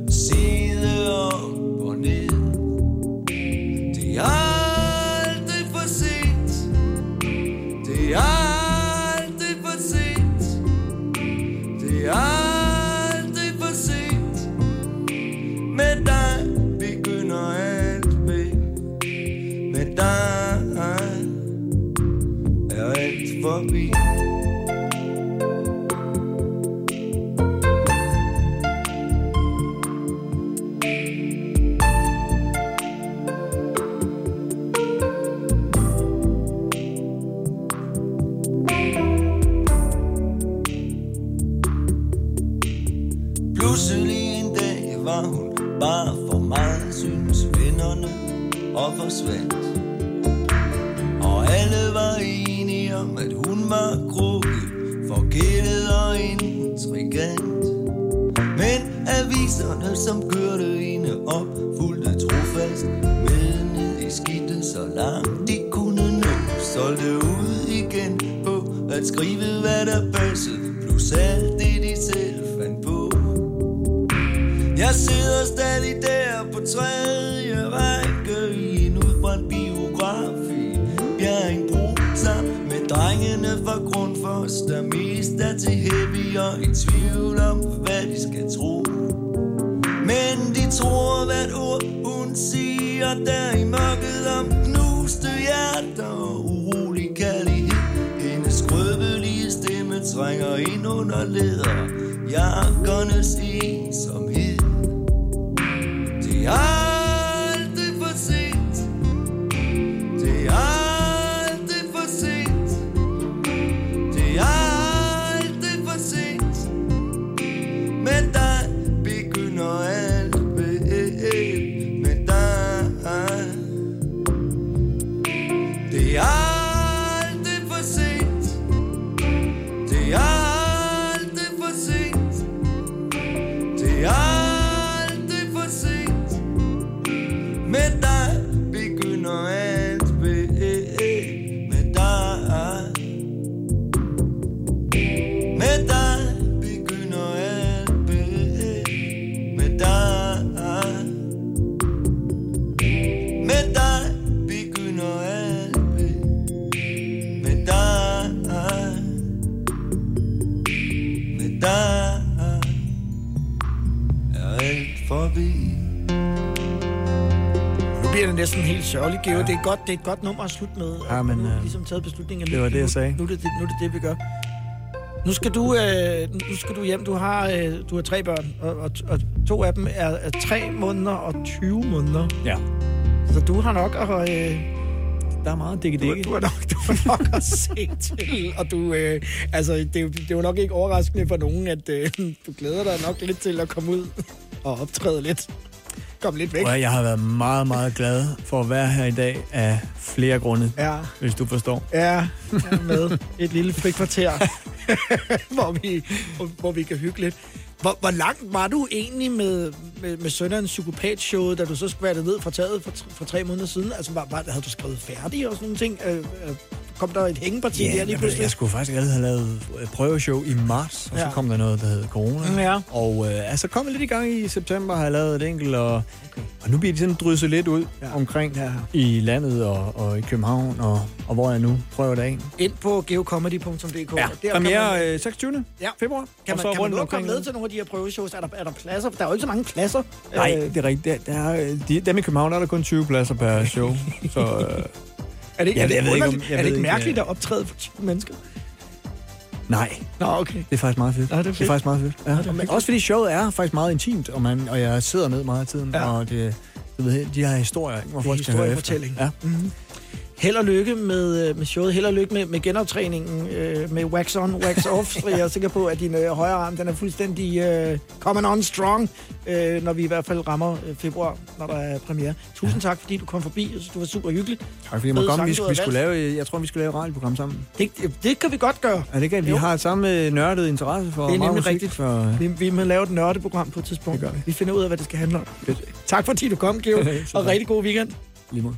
Men som kørte hende op, fulgte trofast med ned i skidtet, så langt de kunne nå. Solgte ud igen på at skrive, hvad der passede, ind under leder, jakkernes ensomhed. Det er bliver helt sørgeligt, Geo. Ja. Det, er godt, det er et godt nummer at slutte med. Ja, men, nu har øh, ligesom taget beslutningen. det var det, jeg sagde. Nu, nu, er det, nu er det det, vi gør. Nu skal du, øh, nu skal du hjem. Du har, øh, du har tre børn, og, og, og to af dem er, er tre måneder og 20 måneder. Ja. Så du har nok at... Øh, der er meget dikke du, du, har nok, du har nok at se til, og du, øh, altså, det, er det er jo nok ikke overraskende for nogen, at øh, du glæder dig nok lidt til at komme ud og optræde lidt. Kom lidt væk. Jeg har været meget, meget glad for at være her i dag af flere grunde, Ja. hvis du forstår. Ja, med et lille frikvarter, hvor, vi, hvor, hvor vi kan hygge lidt. Hvor, hvor langt var du egentlig med, med, med Sønderens psykopat-show, da du så være ned fra taget for, for tre måneder siden? Altså, var, var, havde du skrevet færdig og sådan nogle ting? Øh, øh, kom der et hængeparti Ja, der lige pludselig? jeg skulle faktisk allerede have lavet et prøveshow i marts, og så Ja. kom der noget, der hed corona. Ja. Og øh, altså kom jeg lidt i gang i september, har jeg lavet et enkelt, og, okay. og nu bliver de sådan drysset lidt ud ja. omkring Ja. i landet og, og i København, og, og hvor jeg nu prøver det af. Ind på geocomedy.dk. Ja, Der premiere man, øh, 26. ja. februar. kan man, så kan man nu komme med til nogle af de her prøveshows? Er der, er der pladser? Der er jo ikke så mange pladser. Nej, Øh, det er rigtigt. Der, der er, øh, de, dem i København der er der kun 20 pladser per show. så, øh, er det, ikke- Jeg jeg ved ikke, om- jeg er det ikke ikke, mærkeligt øh, at optræde for 20 mennesker? nej, Nå, okay. det er faktisk meget fedt. Ja, det er det er faktisk meget fedt. Ja. det er også fordi showet er faktisk meget intimt, og, man, og jeg sidder ned meget af tiden, Ja. og det, du ved, de har historier, ikke, hvor Det er folk skal høre efter. Ja. Mm-hmm. Held og lykke med, øh, med showet. Held og lykke med, med genoptræningen øh, med wax on, wax off. så jeg er sikker på, at din øh, højre arm den er fuldstændig øh, coming on strong, øh, når vi i hvert fald rammer øh, februar, når der er premiere. Tusind tak, fordi du kom forbi. Jeg synes, du var super hyggelig. Tak fordi jeg må Fede komme. Vi, vi skulle lave, jeg tror, vi skulle lave et radioprogram sammen. Det, det kan vi godt gøre. Er det at vi Jo. har samme nørdet interesse for Det er nemlig rigtigt. For, Vi, vi må lave et nørdeprogram på et tidspunkt. Det vi. vi finder ud af, hvad det skal handle om. Tak fordi du kom, Geo, og rigtig god weekend. lige måde.